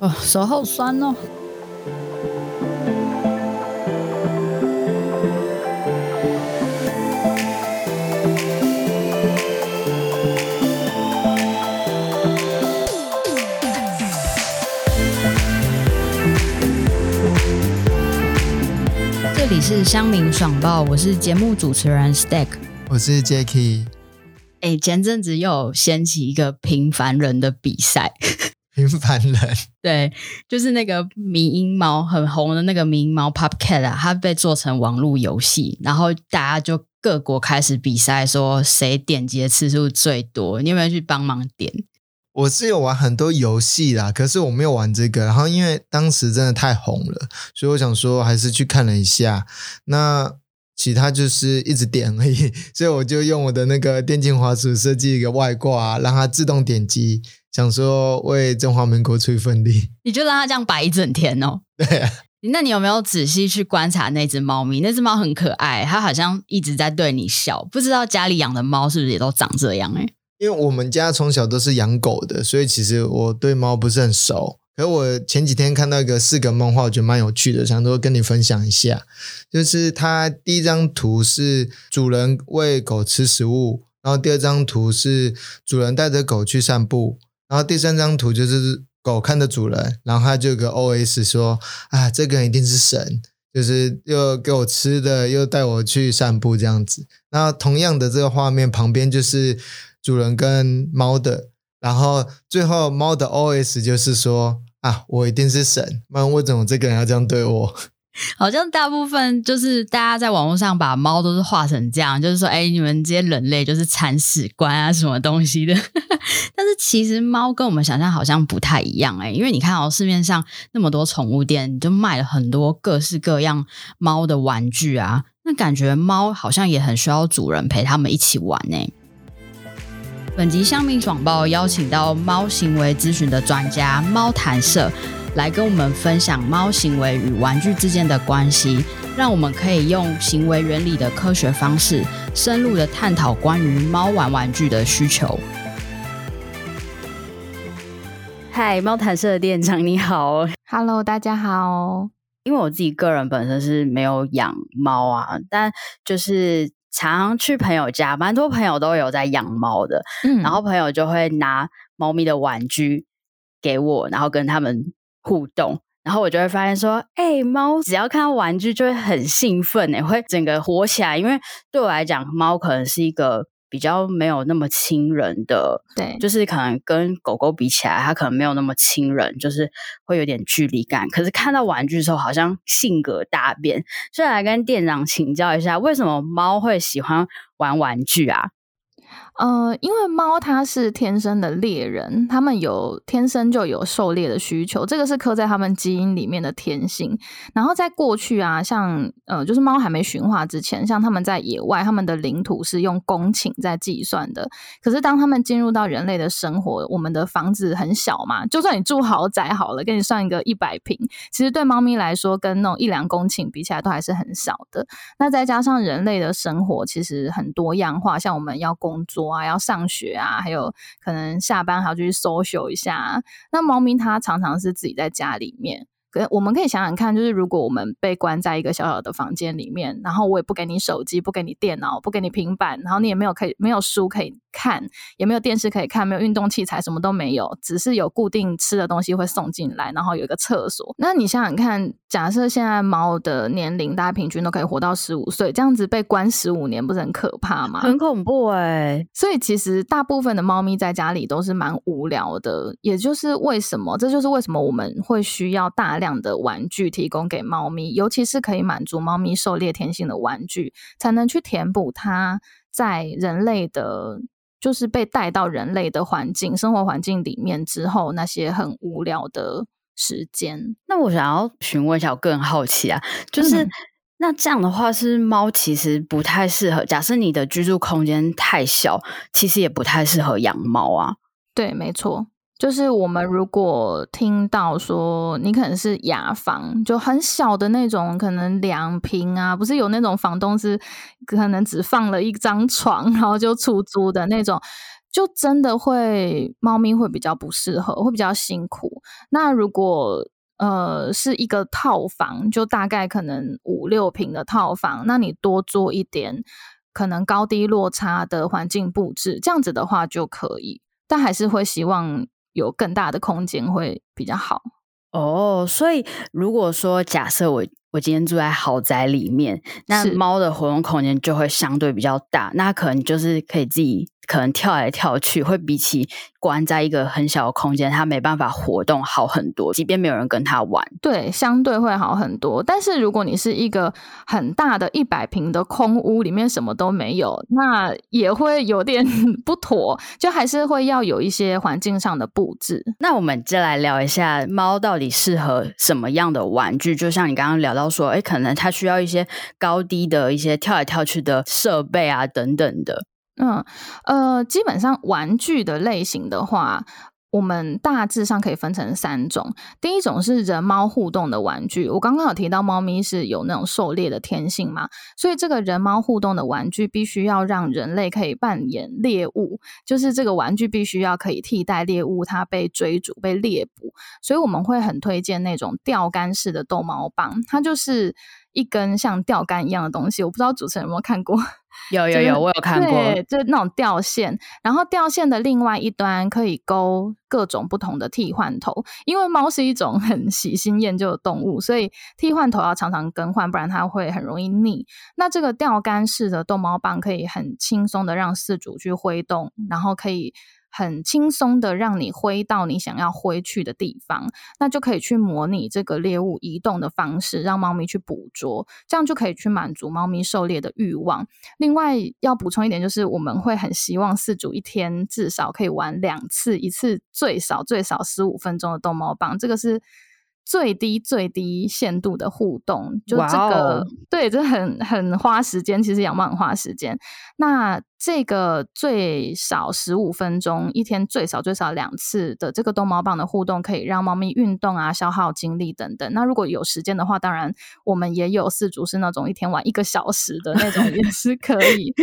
哦，手好酸哦。这里是乡民爽报，我是节目主持人 Stack。我是 Jacky，哎，前阵子又有掀起一个平凡人的比赛，平凡人。对，就是那个迷音猫很红的那个迷音猫 Pop Cat 啊，它被做成网络游戏，然后大家就各国开始比赛，说谁点击的次数最多。你有没有去帮忙点？我是有玩很多游戏啦，可是我没有玩这个。然后因为当时真的太红了，所以我想说还是去看了一下。那其他就是一直点而已，所以我就用我的那个电竞滑鼠设计一个外挂，让它自动点击，想说为中华民国出一份力。你就让它这样摆一整天哦。对啊，那你有没有仔细去观察那只猫咪？那只猫很可爱，它好像一直在对你笑。不知道家里养的猫是不是也都长这样、欸？因为我们家从小都是养狗的，所以其实我对猫不是很熟。可我前几天看到一个四格漫画，我觉得蛮有趣的，想说跟你分享一下。就是它第一张图是主人喂狗吃食物，然后第二张图是主人带着狗去散步，然后第三张图就是狗看着主人，然后它就有个 O S 说：“啊，这个人一定是神，就是又给我吃的，又带我去散步这样子。”那同样的这个画面旁边就是主人跟猫的，然后最后猫的 O S 就是说。啊，我一定是神，不然为什么这个人要这样对我？好像大部分就是大家在网络上把猫都是画成这样，就是说，哎，你们这些人类就是铲屎官啊，什么东西的。但是其实猫跟我们想象好像不太一样，哎，因为你看哦，市面上那么多宠物店，就卖了很多各式各样猫的玩具啊，那感觉猫好像也很需要主人陪他们一起玩呢。本集乡民爽报邀请到猫行为咨询的专家猫谈社来跟我们分享猫行为与玩具之间的关系，让我们可以用行为原理的科学方式，深入的探讨关于猫玩玩具的需求。嗨，猫谈社的店长你好，Hello，大家好。因为我自己个人本身是没有养猫啊，但就是。常去朋友家，蛮多朋友都有在养猫的，嗯，然后朋友就会拿猫咪的玩具给我，然后跟他们互动，然后我就会发现说，哎，猫只要看到玩具就会很兴奋，哎，会整个活起来，因为对我来讲，猫可能是一个。比较没有那么亲人的，对，就是可能跟狗狗比起来，它可能没有那么亲人，就是会有点距离感。可是看到玩具的时候，好像性格大变。所以来跟店长请教一下，为什么猫会喜欢玩玩具啊？呃，因为猫它是天生的猎人，它们有天生就有狩猎的需求，这个是刻在它们基因里面的天性。然后在过去啊，像呃，就是猫还没驯化之前，像它们在野外，它们的领土是用公顷在计算的。可是当它们进入到人类的生活，我们的房子很小嘛，就算你住豪宅好了，给你算一个一百平，其实对猫咪来说，跟那种一两公顷比起来，都还是很小的。那再加上人类的生活其实很多样化，像我们要工作。啊，要上学啊，还有可能下班还要去 social 一下。那猫咪它常常是自己在家里面，可我们可以想想看，就是如果我们被关在一个小小的房间里面，然后我也不给你手机，不给你电脑，不给你平板，然后你也没有可以没有书可以。看也没有电视可以看，没有运动器材，什么都没有，只是有固定吃的东西会送进来，然后有一个厕所。那你想想看，假设现在猫的年龄大家平均都可以活到十五岁，这样子被关十五年，不是很可怕吗？很恐怖哎！所以其实大部分的猫咪在家里都是蛮无聊的，也就是为什么，这就是为什么我们会需要大量的玩具提供给猫咪，尤其是可以满足猫咪狩猎天性的玩具，才能去填补它在人类的。就是被带到人类的环境、生活环境里面之后，那些很无聊的时间。那我想要询问一下，我个人好奇啊，就是那这样的话，是猫其实不太适合。假设你的居住空间太小，其实也不太适合养猫啊。对，没错。就是我们如果听到说你可能是雅房，就很小的那种，可能两平啊，不是有那种房东是可能只放了一张床，然后就出租的那种，就真的会猫咪会比较不适合，会比较辛苦。那如果呃是一个套房，就大概可能五六平的套房，那你多做一点可能高低落差的环境布置，这样子的话就可以。但还是会希望有更大的空间会比较好。哦，所以如果说假设我我今天住在豪宅里面，那猫的活动空间就会相对比较大，那可能就是可以自己。可能跳来跳去会比起关在一个很小的空间，它没办法活动好很多。即便没有人跟它玩，对，相对会好很多。但是如果你是一个很大的一百平的空屋，里面什么都没有，那也会有点 不妥。就还是会要有一些环境上的布置。那我们再来聊一下猫到底适合什么样的玩具？就像你刚刚聊到说，哎，可能他需要一些高低的一些跳来跳去的设备啊，等等的。嗯，呃，基本上玩具的类型的话，我们大致上可以分成三种。第一种是人猫互动的玩具，我刚刚有提到猫咪是有那种狩猎的天性嘛，所以这个人猫互动的玩具必须要让人类可以扮演猎物，就是这个玩具必须要可以替代猎物，它被追逐、被猎捕。所以我们会很推荐那种钓竿式的逗猫棒，它就是一根像钓竿一样的东西。我不知道主持人有没有看过。有有有，我有看过，对，就那种吊线，然后吊线的另外一端可以勾各种不同的替换头，因为猫是一种很喜新厌旧的动物，所以替换头要常常更换，不然它会很容易腻。那这个钓竿式的逗猫棒可以很轻松的让饲主去挥动，然后可以。很轻松的让你挥到你想要挥去的地方，那就可以去模拟这个猎物移动的方式，让猫咪去捕捉，这样就可以去满足猫咪狩猎的欲望。另外要补充一点，就是我们会很希望饲主一天至少可以玩两次，一次最少最少十五分钟的逗猫棒，这个是。最低最低限度的互动，就这个对，这很很花时间。其实养猫很花时间。那这个最少十五分钟，一天最少最少两次的这个逗猫棒的互动，可以让猫咪运动啊，消耗精力等等。那如果有时间的话，当然我们也有四组是那种一天玩一个小时的那种 也是可以。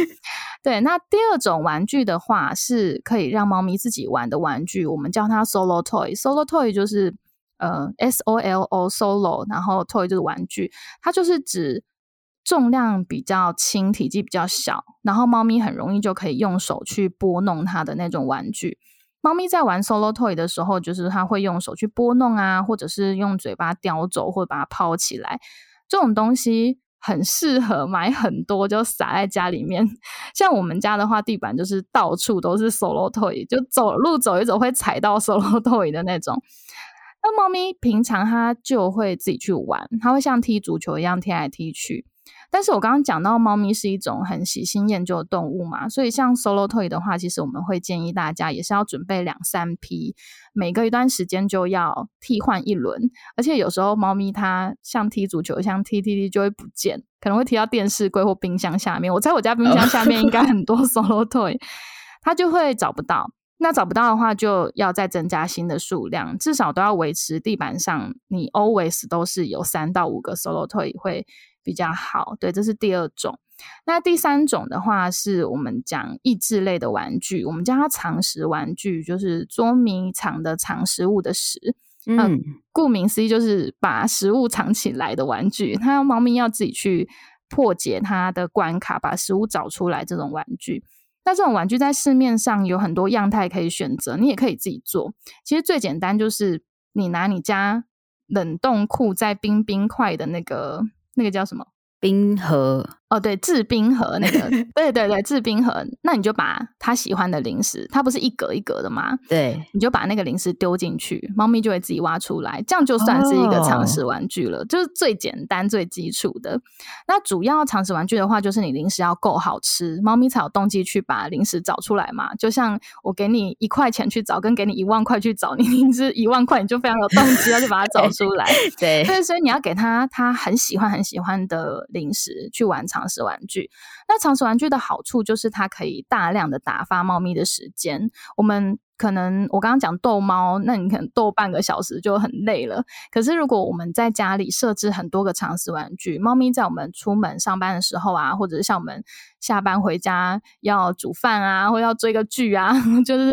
对，那第二种玩具的话，是可以让猫咪自己玩的玩具，我们叫它 solo toy。solo toy 就是。呃，S O L O solo，然后 toy 就是玩具，它就是指重量比较轻、体积比较小，然后猫咪很容易就可以用手去拨弄它的那种玩具。猫咪在玩 solo toy 的时候，就是它会用手去拨弄啊，或者是用嘴巴叼走，或者把它抛起来。这种东西很适合买很多，就撒在家里面。像我们家的话，地板就是到处都是 solo toy，就走路走一走会踩到 solo toy 的那种。那猫咪平常它就会自己去玩，它会像踢足球一样踢来踢去。但是我刚刚讲到猫咪是一种很喜新厌旧的动物嘛，所以像 solo toy 的话，其实我们会建议大家也是要准备两三批，每隔一段时间就要替换一轮。而且有时候猫咪它像踢足球，像踢踢踢就会不见，可能会踢到电视柜或冰箱下面。我在我家冰箱下面应该很多 solo toy，它就会找不到。那找不到的话，就要再增加新的数量，至少都要维持地板上你 always 都是有三到五个 solo toy 会比较好。对，这是第二种。那第三种的话，是我们讲益智类的玩具，我们叫它藏食玩具，就是捉迷藏的藏食物的食。嗯，顾名思义，就是把食物藏起来的玩具。它猫咪要自己去破解它的关卡，把食物找出来，这种玩具。那这种玩具在市面上有很多样态可以选择，你也可以自己做。其实最简单就是你拿你家冷冻库在冰冰块的那个那个叫什么冰盒。哦，对，制冰盒那个，对对对，制冰盒，那你就把他喜欢的零食，它不是一格一格的吗？对，你就把那个零食丢进去，猫咪就会自己挖出来，这样就算是一个常识玩具了，就是最简单、最基础的。那主要常识玩具的话，就是你零食要够好吃，猫咪才有动机去把零食找出来嘛。就像我给你一块钱去找，跟给你一万块去找，你零食一万块，你就非常有动机要去把它找出来。对，所以所以你要给他他很喜欢很喜欢的零食去玩。常识玩具。那常识玩具的好处就是它可以大量的打发猫咪的时间。我们可能我刚刚讲逗猫，那你可能逗半个小时就很累了。可是如果我们在家里设置很多个常识玩具，猫咪在我们出门上班的时候啊，或者是像我们下班回家要煮饭啊，或要追个剧啊，就是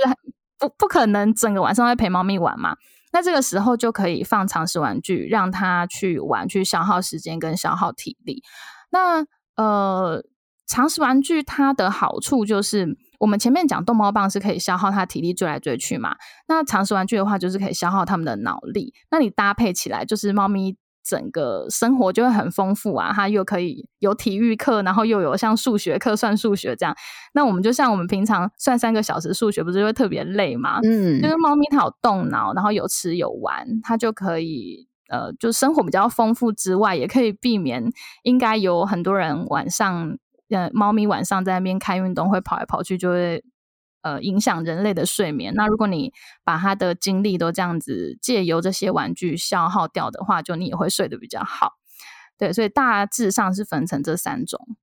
不不可能整个晚上在陪猫咪玩嘛。那这个时候就可以放常识玩具，让它去玩，去消耗时间跟消耗体力。那呃，常识玩具它的好处就是。我们前面讲逗猫棒是可以消耗它体力追来追去嘛？那常识玩具的话，就是可以消耗它们的脑力。那你搭配起来，就是猫咪整个生活就会很丰富啊！它又可以有体育课，然后又有像数学课算数学这样。那我们就像我们平常算三个小时数学，不是会特别累吗？嗯，就是猫咪它有动脑，然后有吃有玩，它就可以呃，就生活比较丰富之外，也可以避免应该有很多人晚上。呃，猫咪晚上在那边开运动会跑来跑去，就会呃影响人类的睡眠。那如果你把它的精力都这样子借由这些玩具消耗掉的话，就你也会睡得比较好。对，所以大致上是分成这三种。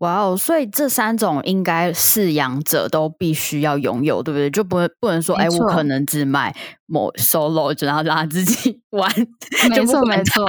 哇哦，所以这三种应该饲养者都必须要拥有，对不对？就不不能说，哎，我可能只买某 solo，然后让他自己 玩，没错没错，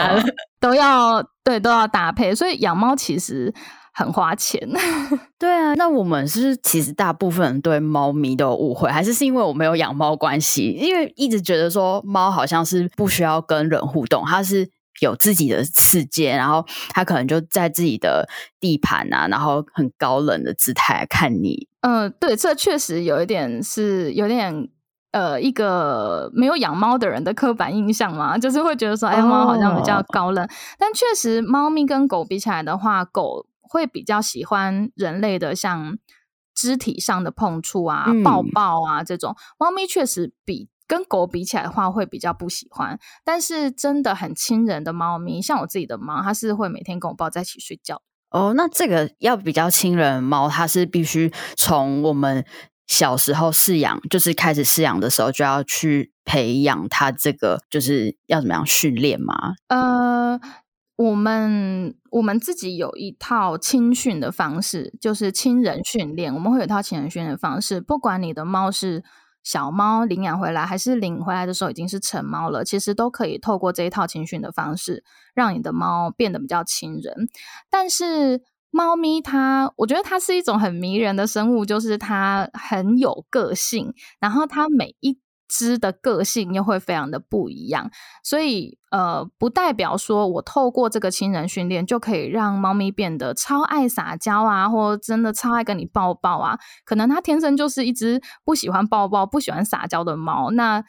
都要对都要搭配。所以养猫其实。很花钱，对啊。那我们是其实大部分人对猫咪都有误会，还是是因为我没有养猫关系？因为一直觉得说猫好像是不需要跟人互动，它是有自己的世界，然后它可能就在自己的地盘啊，然后很高冷的姿态看你。嗯，对，这确实有一点是有点呃一个没有养猫的人的刻板印象嘛，就是会觉得说，哎，猫好像比较高冷。但确实，猫咪跟狗比起来的话，狗。会比较喜欢人类的像肢体上的碰触啊、抱抱啊这种。猫咪确实比跟狗比起来的话，会比较不喜欢。但是真的很亲人的猫咪，像我自己的猫，它是会每天跟我抱在一起睡觉。哦，那这个要比较亲人猫，它是必须从我们小时候饲养，就是开始饲养的时候就要去培养它。这个就是要怎么样训练吗？呃。我们我们自己有一套亲训的方式，就是亲人训练。我们会有一套亲人训练的方式，不管你的猫是小猫领养回来，还是领回来的时候已经是成猫了，其实都可以透过这一套情训的方式，让你的猫变得比较亲人。但是猫咪它，我觉得它是一种很迷人的生物，就是它很有个性，然后它每一。只的个性又会非常的不一样，所以呃，不代表说我透过这个亲人训练就可以让猫咪变得超爱撒娇啊，或真的超爱跟你抱抱啊。可能它天生就是一只不喜欢抱抱、不喜欢撒娇的猫。那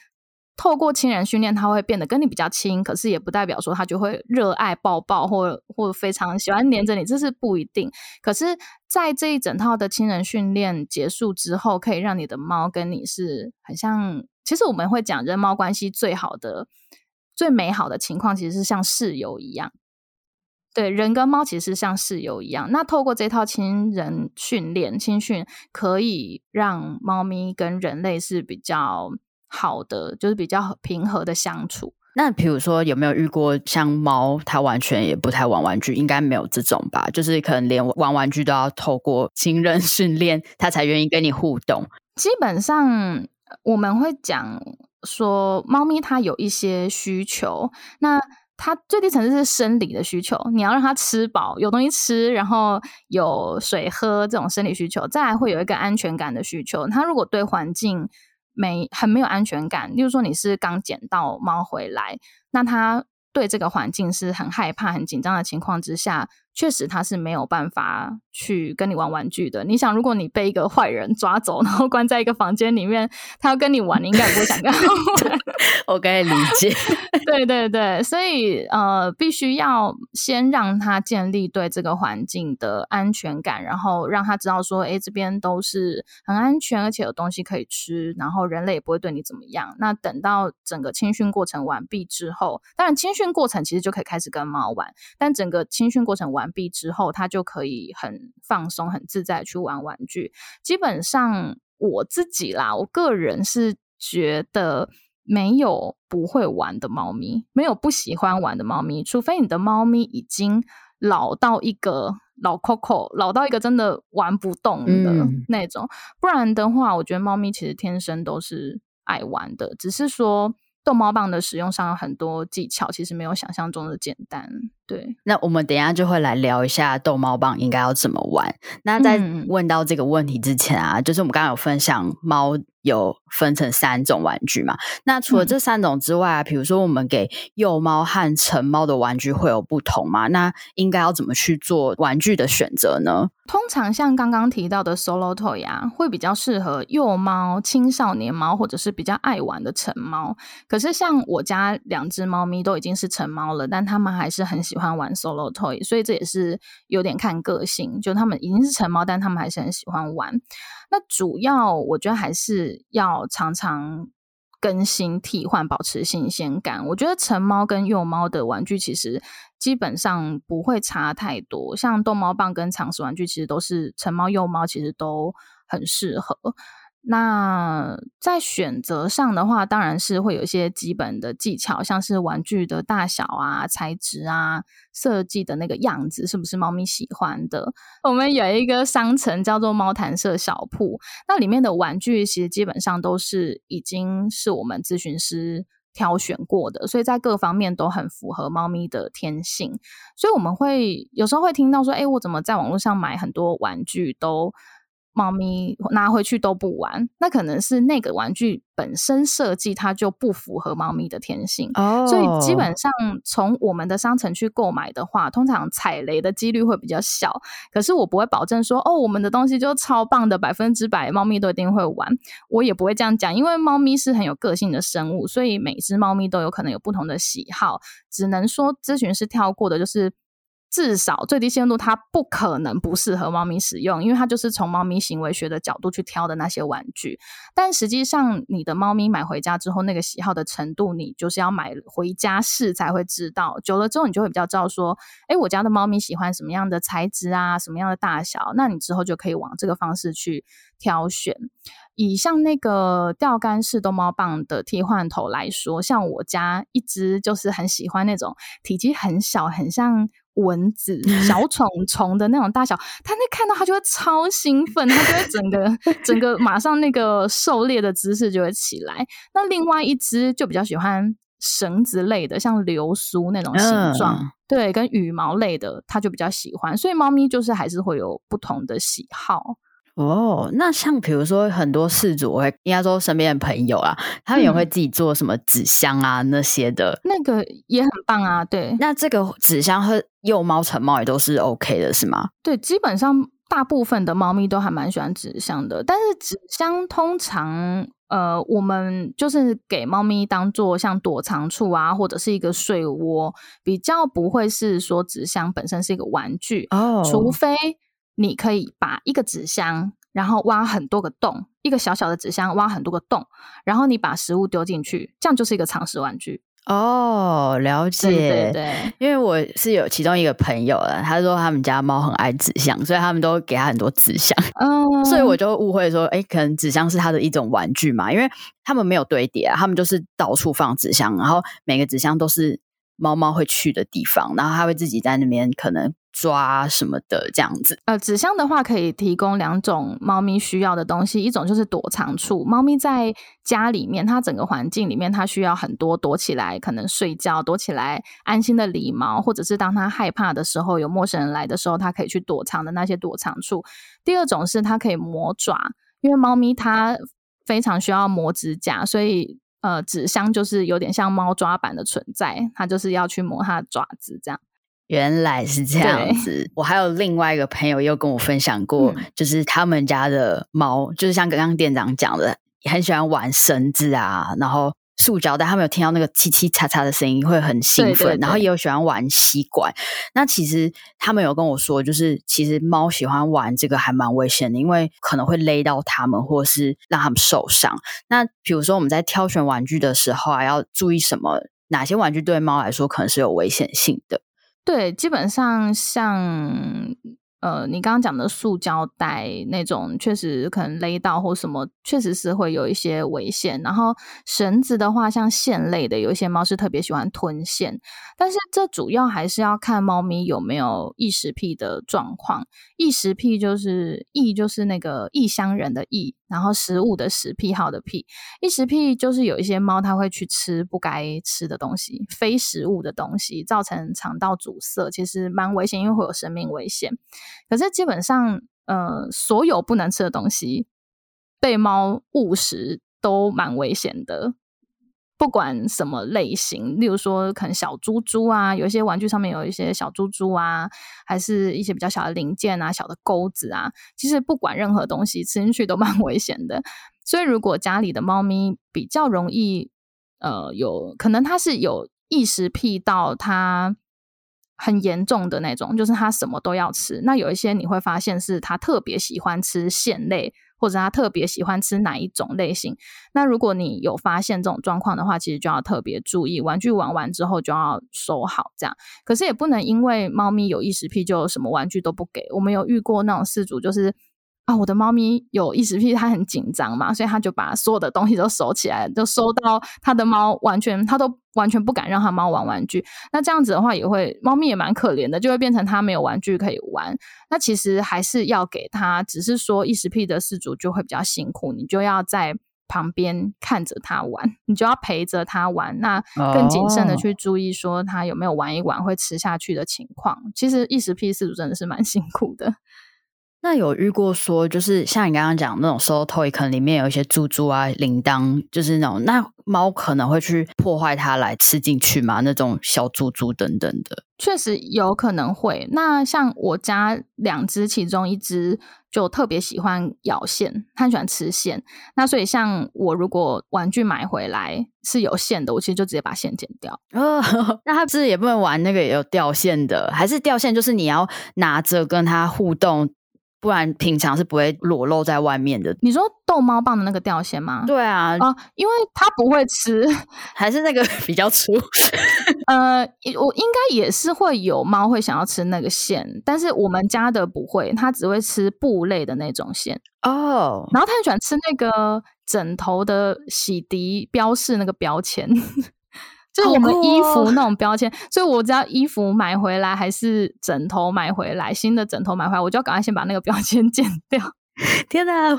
透过亲人训练，它会变得跟你比较亲，可是也不代表说它就会热爱抱抱或或非常喜欢黏着你，这是不一定。可是，在这一整套的亲人训练结束之后，可以让你的猫跟你是很像。其实我们会讲人猫关系最好的、最美好的情况，其实是像室友一样。对，人跟猫其实是像室友一样。那透过这套亲人训练、亲训，可以让猫咪跟人类是比较好的，就是比较平和的相处。那比如说，有没有遇过像猫，它完全也不太玩玩具？应该没有这种吧？就是可能连玩玩具都要透过亲人训练，它才愿意跟你互动。基本上。我们会讲说，猫咪它有一些需求，那它最低层次是生理的需求，你要让它吃饱，有东西吃，然后有水喝这种生理需求，再来会有一个安全感的需求。它如果对环境没很没有安全感，例如说你是刚捡到猫回来，那它对这个环境是很害怕、很紧张的情况之下。确实，他是没有办法去跟你玩玩具的。你想，如果你被一个坏人抓走，然后关在一个房间里面，他要跟你玩，你应该不会想跟他玩。我可以理解。对对对，所以呃，必须要先让他建立对这个环境的安全感，然后让他知道说，哎，这边都是很安全，而且有东西可以吃，然后人类也不会对你怎么样。那等到整个青训过程完毕之后，当然青训过程其实就可以开始跟猫玩，但整个青训过程完。完毕之后，他就可以很放松、很自在去玩玩具。基本上我自己啦，我个人是觉得没有不会玩的猫咪，没有不喜欢玩的猫咪，除非你的猫咪已经老到一个老 Coco，老到一个真的玩不动的嗯那种。不然的话，我觉得猫咪其实天生都是爱玩的，只是说逗猫棒的使用上有很多技巧，其实没有想象中的简单。对，那我们等一下就会来聊一下逗猫棒应该要怎么玩。那在嗯问到这个问题之前啊，就是我们刚刚有分享猫有分成三种玩具嘛。那除了嗯这三种之外啊，比如说我们给幼猫和成猫的玩具会有不同吗？那应该要怎么去做玩具的选择呢？通常像刚刚提到的 solo toy 啊，会比较适合幼猫、青少年猫或者是比较爱玩的成猫。可是像我家两只猫咪都已经是成猫了，但他们还是很喜欢玩 solo toy，所以这也是有点看个性。就他们已经是成猫，但他们还是很喜欢玩。那主要我觉得还是要常常更新替换，保持新鲜感。我觉得成猫跟幼猫的玩具其实基本上不会差太多，像逗猫棒跟常识玩具其实都是成猫幼猫，其实都很适合。那在选择上的话，当然是会有一些基本的技巧，像是玩具的大小啊、材质啊、设计的那个样子，是不是猫咪喜欢的？我们有一个商城叫做猫弹社小铺，那里面的玩具其实基本上都是已经是我们咨询师挑选过的，所以在各方面都很符合猫咪的天性。所以我们会有时候会听到说，哎，我怎么在网络上买很多玩具都猫咪拿回去都不玩？那可能是那个玩具本身设计它就不符合猫咪的天性。哦所以基本上从我们的商城去购买的话，通常踩雷的几率会比较小。可是我不会保证说，哦，我们的东西就超棒的，百分之百猫咪都一定会玩。我也不会这样讲，因为猫咪是很有个性的生物，所以每只猫咪都有可能有不同的喜好。只能说咨询师跳过的就是。至少最低限度，它不可能不适合猫咪使用，因为它就是从猫咪行为学的角度去挑的那些玩具。但实际上，你的猫咪买回家之后，那个喜好的程度，你就是要买回家试才会知道。久了之后，你就会比较知道说，哎，我家的猫咪喜欢什么样的材质啊，什么样的大小，那你之后就可以往这个方式去挑选。以像那个钓竿式逗猫棒的替换头来说，像我家一只就是很喜欢那种体积很小，很像蚊子、小 虫虫的那种大小，它那看到它就会超兴奋，它就会整个整个马上那个狩猎的姿势就会起来。那另外一只就比较喜欢绳子类的，像流苏那种形状，嗯对，跟羽毛类的，它就比较喜欢。所以猫咪就是还是会有不同的喜好。哦，那像比如说很多事主，我会应该说身边的朋友啊，他们也会嗯自己做什么纸箱啊那些的。那个也很棒啊，对那这个纸箱和幼猫、成猫也都是 OK 的，是吗？对，基本上大部分的猫咪都还蛮喜欢纸箱的，但是纸箱通常。呃，我们就是给猫咪当做像躲藏处啊，或者是一个睡窝，比较不会是说纸箱本身是一个玩具，哦除非你可以把一个纸箱，然后挖很多个洞，一个小小的纸箱挖很多个洞，然后你把食物丢进去，这样就是一个藏食玩具。哦，了解。对对对，因为我是有其中一个朋友了，他说他们家猫很爱纸箱，所以他们都给他很多纸箱，嗯，所以我就误会说，哎，可能纸箱是他的一种玩具嘛，因为他们没有堆叠啊，他们就是到处放纸箱，然后每个纸箱都是猫猫会去的地方，然后它会自己在那边可能抓什么的这样子。呃，纸箱的话可以提供两种猫咪需要的东西，一种就是躲藏处。猫咪在家里面，它整个环境里面，它需要很多躲起来，可能睡觉，躲起来安心的理毛，或者是当它害怕的时候，有陌生人来的时候，它可以去躲藏的那些躲藏处。第二种是它可以磨爪，因为猫咪它非常需要磨指甲，所以。呃，纸箱就是有点像猫抓板的存在，它就是要去磨它的爪子，这样。原来是这样子。我还有另外一个朋友又跟我分享过，嗯就是他们家的猫，就是像刚刚店长讲的，很喜欢玩绳子啊，然后塑胶袋，他们有听到那个叽叽嚓嚓的声音会很兴奋，对对对然后也有喜欢玩吸管。那其实他们有跟我说，就是其实猫喜欢玩这个还蛮危险的，因为可能会勒到它们，或是让它们受伤。那比如说我们在挑选玩具的时候啊，要注意什么？哪些玩具对猫来说可能是有危险性的？对，基本上像呃，你刚刚讲的塑胶袋那种，确实可能勒到或什么，确实是会有一些危险。然后绳子的话，像线类的，有一些猫是特别喜欢吞线，但是这主要还是要看猫咪有没有异食癖的状况。异食癖就是异，就是那个异乡人的异，然后食物的食，癖好的癖。异食癖就是有一些猫它会去吃不该吃的东西，非食物的东西，造成肠道阻塞，其实蛮危险，因为会有生命危险。可是基本上，呃，所有不能吃的东西被猫误食都蛮危险的，不管什么类型，例如说可能小猪猪啊，有一些玩具上面有一些小猪猪啊，还是一些比较小的零件啊、小的钩子啊，其实不管任何东西吃进去都蛮 危险的。所以如果家里的猫咪比较容易，呃，有可能它是有异食癖到它。很严重的那种，就是它什么都要吃。那有一些你会发现是它特别喜欢吃馅类，或者他特别喜欢吃哪一种类型。那如果你有发现这种状况的话，其实就要特别注意，玩具玩完之后就要收好。这样，可是也不能因为猫咪有异食癖就什么玩具都不给。我们有遇过那种事主，就是。啊，我的猫咪有异食癖，它很紧张嘛，所以它就把所有的东西都收起来，就收到它的猫完全，它都完全不敢让它猫玩玩具。那这样子的话，也会猫咪也蛮可怜的，就会变成它没有玩具可以玩。那其实还是要给它，只是说异食癖的饲主就会比较辛苦，你就要在旁边看着它玩，你就要陪着他玩，那更谨慎的去注意说它有没有玩一玩会吃下去的情况。其实异食癖饲主真的是蛮辛苦的。那有遇过说，就是像你刚刚讲那种收 toy，可能里面有一些珠珠啊、铃铛，就是那种那猫可能会去破坏它来吃进去嘛？那种小珠珠等等的，确实有可能会。那像我家两只，其中一只就特别喜欢咬线，它喜欢吃线。那所以像我如果玩具买回来是有线的，我其实就直接把线剪掉。哦，那它不是也不能玩那个有掉线的？还是掉线就是你要拿着跟它互动？不然平常是不会裸露在外面的。你说逗猫棒的那个吊线吗？对啊，啊，因为它不会吃，还是那个比较粗。呃，我应该也是会有猫会想要吃那个线，但是我们家的不会，它只会吃布类的那种线哦。然后它很喜欢吃那个枕头的洗涤标示那个标签。就是我们衣服那种标签，所以我只要衣服买回来还是枕头买回来，新的枕头买回来，我就要赶快先把那个标签 剪掉。天哪，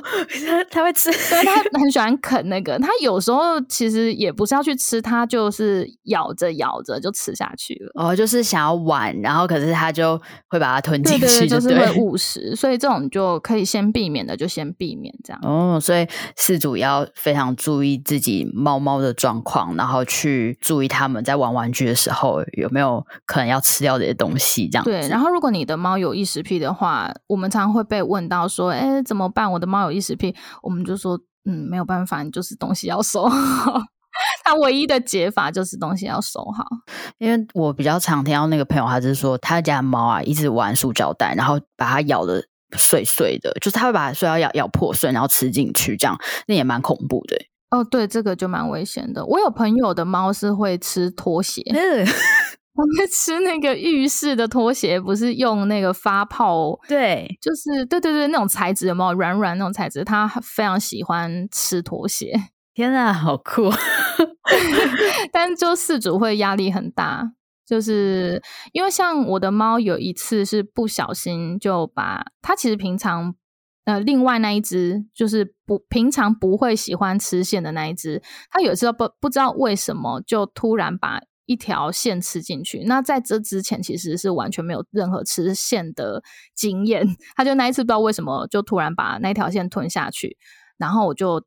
他他会吃，对他很喜欢啃那个。他有时候其实也不是要去吃，他就是咬着咬着就吃下去了。哦，就是想要玩，然后可是他就会把它吞进去，就是会误食。所以这种就可以先避免的，就先避免这样。哦，所以饲主要非常注意自己猫猫的状况，然后去注意他们在玩玩具的时候有没有可能要吃掉这些东西。这样对。然后如果你的猫有异食癖的话，我们常常会被问到说，哎。怎么办？我的猫有异食癖，我们就说，嗯，没有办法，你就是东西要收好。他唯一的解法就是东西要收好。因为我比较常听到那个朋友，他是说他家猫啊，一直玩塑胶袋，然后把它咬的碎碎的，就是他会把塑料咬咬破碎，然后吃进去，这样那也蛮恐怖的。哦，对，这个就蛮危险的。我有朋友的猫是会吃拖鞋。我们吃那个浴室的拖鞋，不是用那个发泡？对，就是对对对，那种材质有没有软软那种材质？他非常喜欢吃拖鞋。天啊，好酷！但就饲主会压力很大，就是因为像我的猫有一次是不小心就把它其实平常呃另外那一只就是不平常不会喜欢吃线的那一只，它有一次不不知道为什么就突然把。一条线吃进去，那在这之前其实是完全没有任何吃线的经验。他就那一次不知道为什么就突然把那条线吞下去，然后我就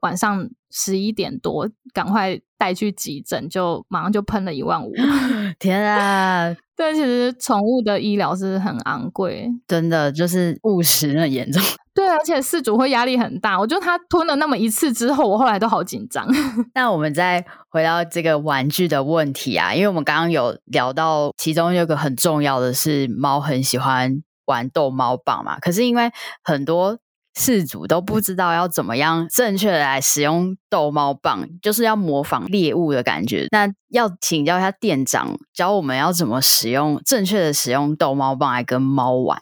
晚上十一点多赶快带去急诊，就马上就喷了一万五。天啊！对，其实宠物的医疗是很昂贵，真的就是误食很严重。对，而且饲主会压力很大。我觉得他吞了那么一次之后，我后来都好紧张。那我们再回到这个玩具的问题啊，因为我们刚刚有聊到，其中有个很重要的是，猫很喜欢玩逗猫棒嘛。可是因为很多事主都不知道要怎么样正确的来使用逗猫棒，就是要模仿猎物的感觉。那要请教一下店长，教我们要怎么使用正确的使用逗猫棒来跟猫玩。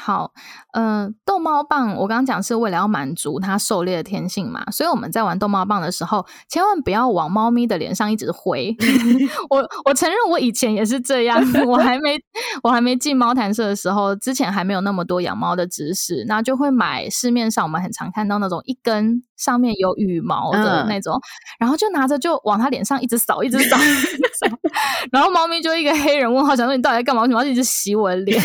好，嗯，逗猫棒，我刚刚讲是为了要满足它狩猎的天性嘛，所以我们在玩逗猫棒的时候，千万不要往猫咪的脸上一直挥。我我承认我以前也是这样，我还没 我还没进猫谈社的时候，之前还没有那么多养猫的知识，那就会买市面上我们很常看到那种一根上面有羽毛的那种，然后就拿着就往它脸上一直扫，一直扫，然后猫咪就一个黑人问号，想说你到底在干嘛？为什么要一直洗我的脸？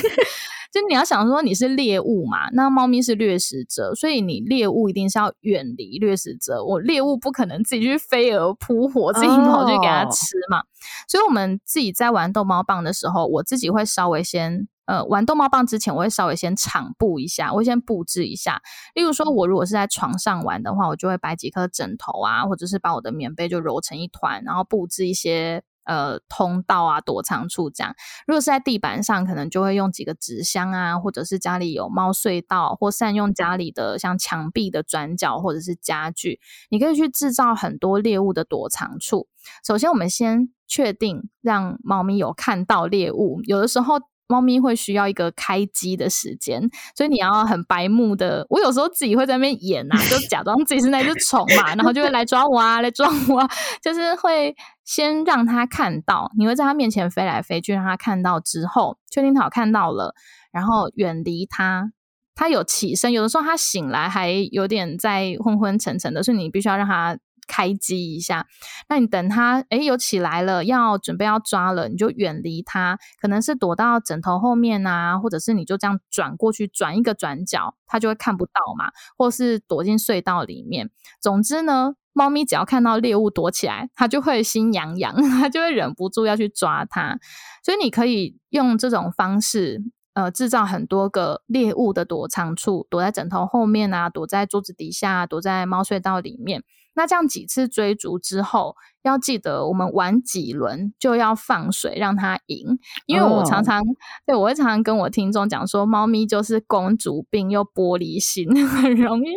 就你要想说你是猎物嘛，那猫咪是掠食者，所以你猎物一定是要远离掠食者。我猎物不可能自己去飞蛾扑火，自己跑去给它吃嘛。所以我们自己在玩逗猫棒的时候，我自己会稍微先呃玩逗猫棒之前，我会稍微先场布一下，我会先布置一下。例如说，我如果是在床上玩的话，我就会摆几颗枕头啊，或者是把我的棉被就揉成一团，然后布置一些。呃，通道啊，躲藏处这样。如果是在地板上，可能就会用几个纸箱啊，或者是家里有猫隧道，或善用家里的像墙壁的转角或者是家具，你可以去制造很多猎物的躲藏处。首先，我们先确定让猫咪有看到猎物，有的时候。猫咪会需要一个开机的时间，所以你要很白目的。我有时候自己会在那边演啊，就假装自己是那只 虫嘛，然后就会来抓我啊，来抓我，啊，就是会先让它看到，你会在它面前飞来飞去，让它看到之后，确定它看到了，然后远离它。它有起身，有的时候它醒来还有点在昏昏沉沉的，所以你必须要让它。开机一下，那你等它诶有起来了，要准备要抓了，你就远离它，可能是躲到枕头后面啊，或者是你就这样转过去，转一个转角，它就会看不到嘛，或是躲进隧道里面。总之呢，猫咪只要看到猎物躲起来，它就会心痒痒，它就会忍不住要去抓它。所以你可以用这种方式。呃，制造很多个猎物的躲藏处，躲在枕头后面啊，躲在桌子底下，躲在猫隧道里面。那这样几次追逐之后，要记得我们玩几轮就要放水让它赢。因为我常常对我会常常跟我听众讲说，猫咪就是公主病又玻璃心，很容易，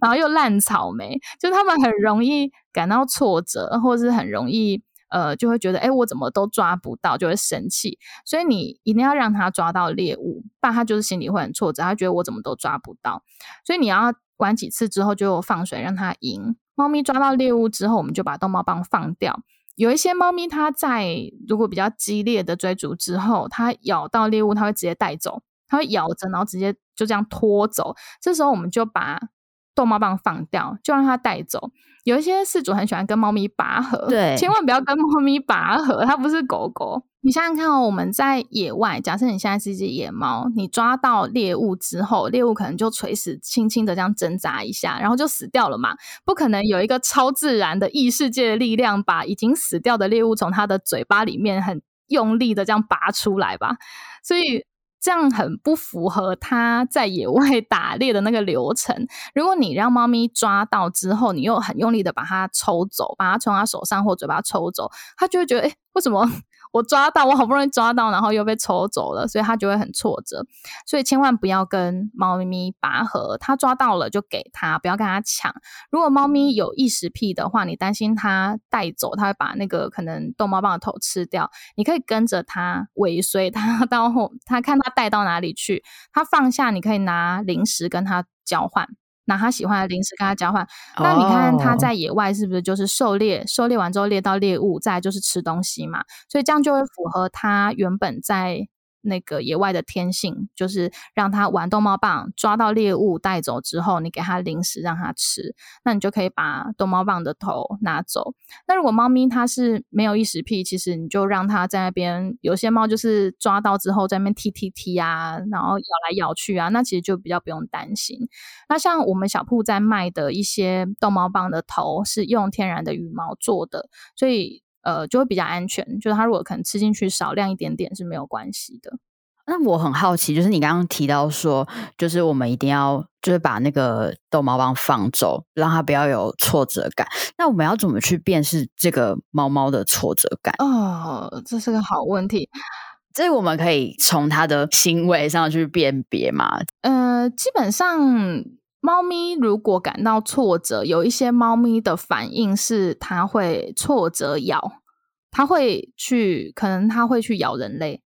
然后又烂草莓，就他们很容易感到挫折，或是很容易。呃，就会觉得，哎，我怎么都抓不到，就会生气。所以你一定要让他抓到猎物，不然他就是心里会很挫折，他觉得我怎么都抓不到。所以你要玩几次之后就放水让它赢。猫咪抓到猎物之后，我们就把逗猫棒放掉。有一些猫咪它在如果比较激烈的追逐之后，它咬到猎物，它会直接带走，它会咬着，然后直接就这样拖走。这时候我们就把逗猫棒放掉，就让它带走。有一些饲主很喜欢跟猫咪拔河，对，千万不要跟猫咪拔河，它不是狗狗。你想想看哦，我们在野外，假设你现在是一只野猫，你抓到猎物之后，猎物可能就垂死，轻轻的这样挣扎一下，然后就死掉了嘛？不可能有一个超自然的异世界的力量，把已经死掉的猎物从它的嘴巴里面很用力的这样拔出来吧？所以。这样很不符合它在野外打猎的那个流程。如果你让猫咪抓到之后，你又很用力的把它抽走，把它从它手上或嘴巴抽走，它就会觉得，哎，为什么？我抓到，我好不容易抓到，然后又被抽走了，所以它就会很挫折。所以千万不要跟猫咪拔河，它抓到了就给它，不要跟它抢。如果猫咪有异食癖的话，你担心它带走，它会把那个可能逗猫棒的头吃掉，你可以跟着它尾随它到后，它看它带到哪里去，它放下，你可以拿零食跟它交换。拿他喜欢的零食跟他交换，那你看他在野外是不是就是狩猎？狩猎完之后猎到猎物，再就是吃东西嘛，所以这样就会符合他原本在。那个野外的天性就是让它玩逗猫棒，抓到猎物带走之后，你给它零食让它吃，那你就可以把逗猫棒的头拿走。那如果猫咪它是没有异食癖，其实你就让它在那边。有些猫就是抓到之后在那边踢踢踢啊，然后咬来咬去啊，那其实就比较不用担心。那像我们小铺在卖的一些逗猫棒的头是用天然的羽毛做的，所以。呃，就会比较安全。就是它如果可能吃进去少量一点点是没有关系的。那我很好奇，就是你刚刚提到说，就是我们一定要就是把那个逗猫棒放走，让它不要有挫折感。那我们要怎么去辨识这个猫猫的挫折感？哦，这是个好问题。这我们可以从它的行为上去辨别吗？呃，基本上。猫咪如果感到挫折，有一些猫咪的反应是它会挫折咬，它会去，可能它会去咬人类，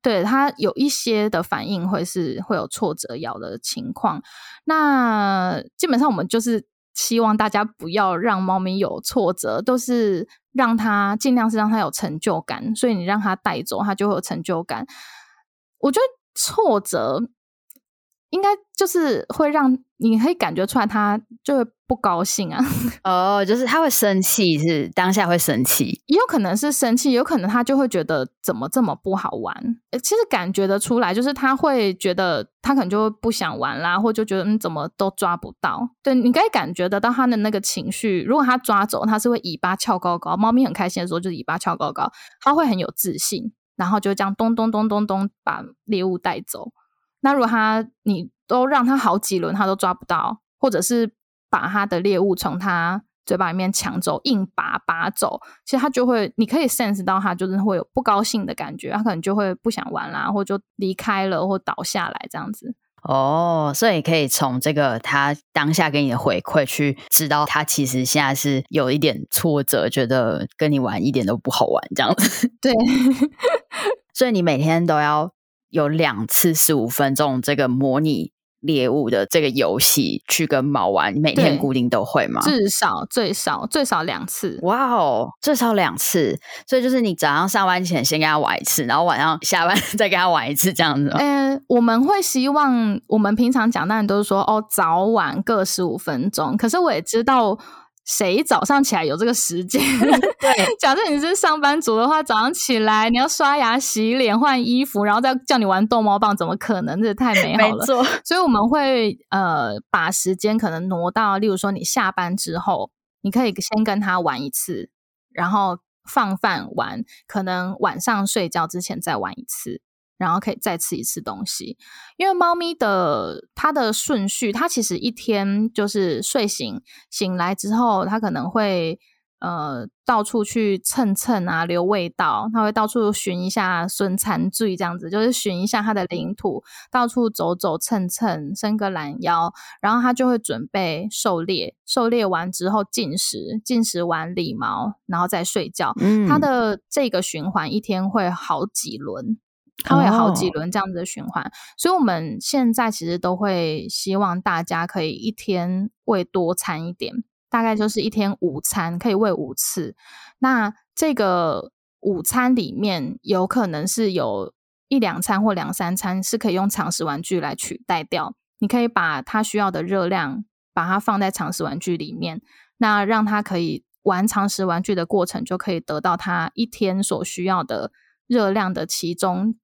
对它有一些的反应会是会有挫折咬的情况。那基本上我们就是希望大家不要让猫咪有挫折，都是让它尽量是让它有成就感。所以你让它带走，它就会有成就感。我觉得挫折。应该就是会让你可以感觉出来，他就会不高兴啊。哦，就是他会生气，是当下会生气，也有可能是生气，有可能他就会觉得怎么这么不好玩。其实感觉得出来，就是他会觉得他可能就不想玩啦，或就觉得嗯怎么都抓不到。对你可以感觉得到他的那个情绪。如果他抓走，他是会尾巴翘高高。猫咪很开心的时候，就是尾巴翘高高，他会很有自信，然后就这样咚咚咚咚咚把猎物带走。那如果他你都让他好几轮他都抓不到，或者是把他的猎物从他嘴巴里面抢走，硬拔拔走，其实他就会，你可以 sense 到他就是会有不高兴的感觉，他可能就会不想玩啦，或者就离开了，或倒下来这样子。哦，所以可以从这个他当下给你的回馈去知道，他其实现在是有一点挫折，觉得跟你玩一点都不好玩这样子。对，所以你每天都要。有两次十五分钟这个模拟猎物的这个游戏去跟猫玩，每天固定都会吗？至少最少最少两次。哇哦，最少两次，所以就是你早上上班前先跟他玩一次，然后晚上下班 再跟他玩一次，这样子。嗯，我们会希望我们平常讲，当然都是说哦，早晚各十五分钟。可是我也知道。谁早上起来有这个时间？对，假设你是上班族的话，早上起来你要刷牙、洗脸、换衣服，然后再叫你玩逗猫棒，怎么可能？这太美好了。所以我们会呃把时间可能挪到，例如说你下班之后，你可以先跟他玩一次，然后放饭玩，可能晚上睡觉之前再玩一次。然后可以再吃一次东西，因为猫咪的它的顺序，它其实一天就是睡醒醒来之后，它可能会呃到处去蹭蹭啊，留味道，它会到处寻一下孙残醉这样子，就是寻一下它的领土，到处走走蹭蹭，伸个懒腰，然后它就会准备狩猎，狩猎完之后进食，进食完理毛，然后再睡觉。嗯，它的这个循环一天会好几轮。它会有好几轮这样子的循环，所以我们现在其实都会希望大家可以一天喂多餐一点，大概就是一天午餐可以喂五次。那这个午餐里面有可能是有一两餐或两三餐是可以用常识玩具来取代掉。你可以把它需要的热量把它放在常识玩具里面，那让它可以玩常识玩具的过程，就可以得到它一天所需要的热量的其中。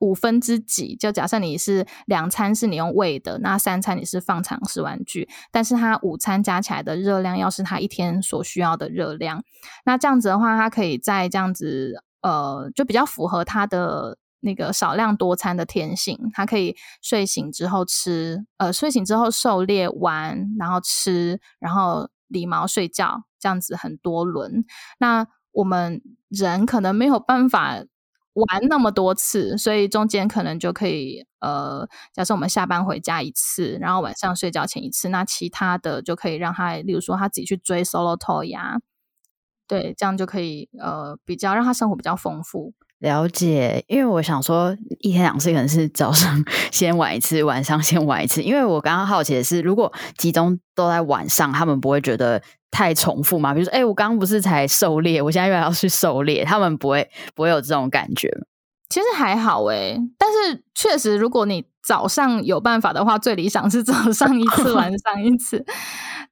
五分之几，就假设你是两餐是你用喂的，那三餐你是放常识玩具，但是它午餐加起来的热量要是它一天所需要的热量，那这样子的话，它可以在这样子，呃，就比较符合它的那个少量多餐的天性，它可以睡醒之后吃，呃，睡醒之后狩猎完，然后吃，然后理毛睡觉，这样子很多轮。那我们人可能没有办法。玩那么多次，所以中间可能就可以，呃，假设我们下班回家一次，然后晚上睡觉前一次，那其他的就可以让他，例如说他自己去追 solo toy 呀，对，这样就可以，呃，比较让他生活比较丰富。了解，因为我想说，一天两次可能是早上 先玩一次，晚上先玩一次。因为我刚刚好奇的是，如果集中都在晚上，他们不会觉得太重复吗？比如说，哎，我刚刚不是才狩猎，我现在又要去狩猎，他们不会不会有这种感觉。其实还好诶，但是确实，如果你早上有办法的话，最理想是早上一次，晚上一次。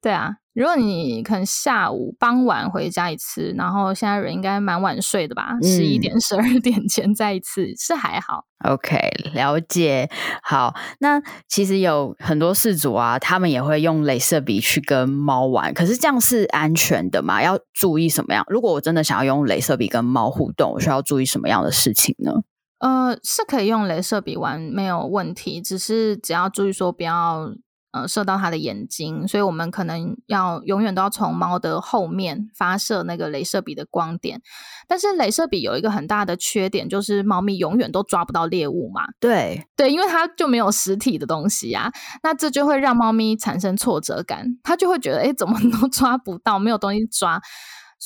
对啊。如果你可能下午傍晚回家一次，然后现在人应该蛮晚睡的吧？十一点、十二点前再一次是还好。OK，了解。好，那其实有很多事主啊，他们也会用镭射笔去跟猫玩，可是这样是安全的吗？要注意什么样？如果我真的想要用镭射笔跟猫互动，我需要注意什么样的事情呢？呃，是可以用镭射笔玩，没有问题，只是只要注意说不要。呃，射到它的眼睛，所以我们可能要永远都要从猫的后面发射那个镭射笔的光点。但是镭射笔有一个很大的缺点，就是猫咪永远都抓不到猎物嘛。对对，因为它就没有实体的东西啊，那这就会让猫咪产生挫折感，它就会觉得哎，怎么都 抓不到，没有东西抓。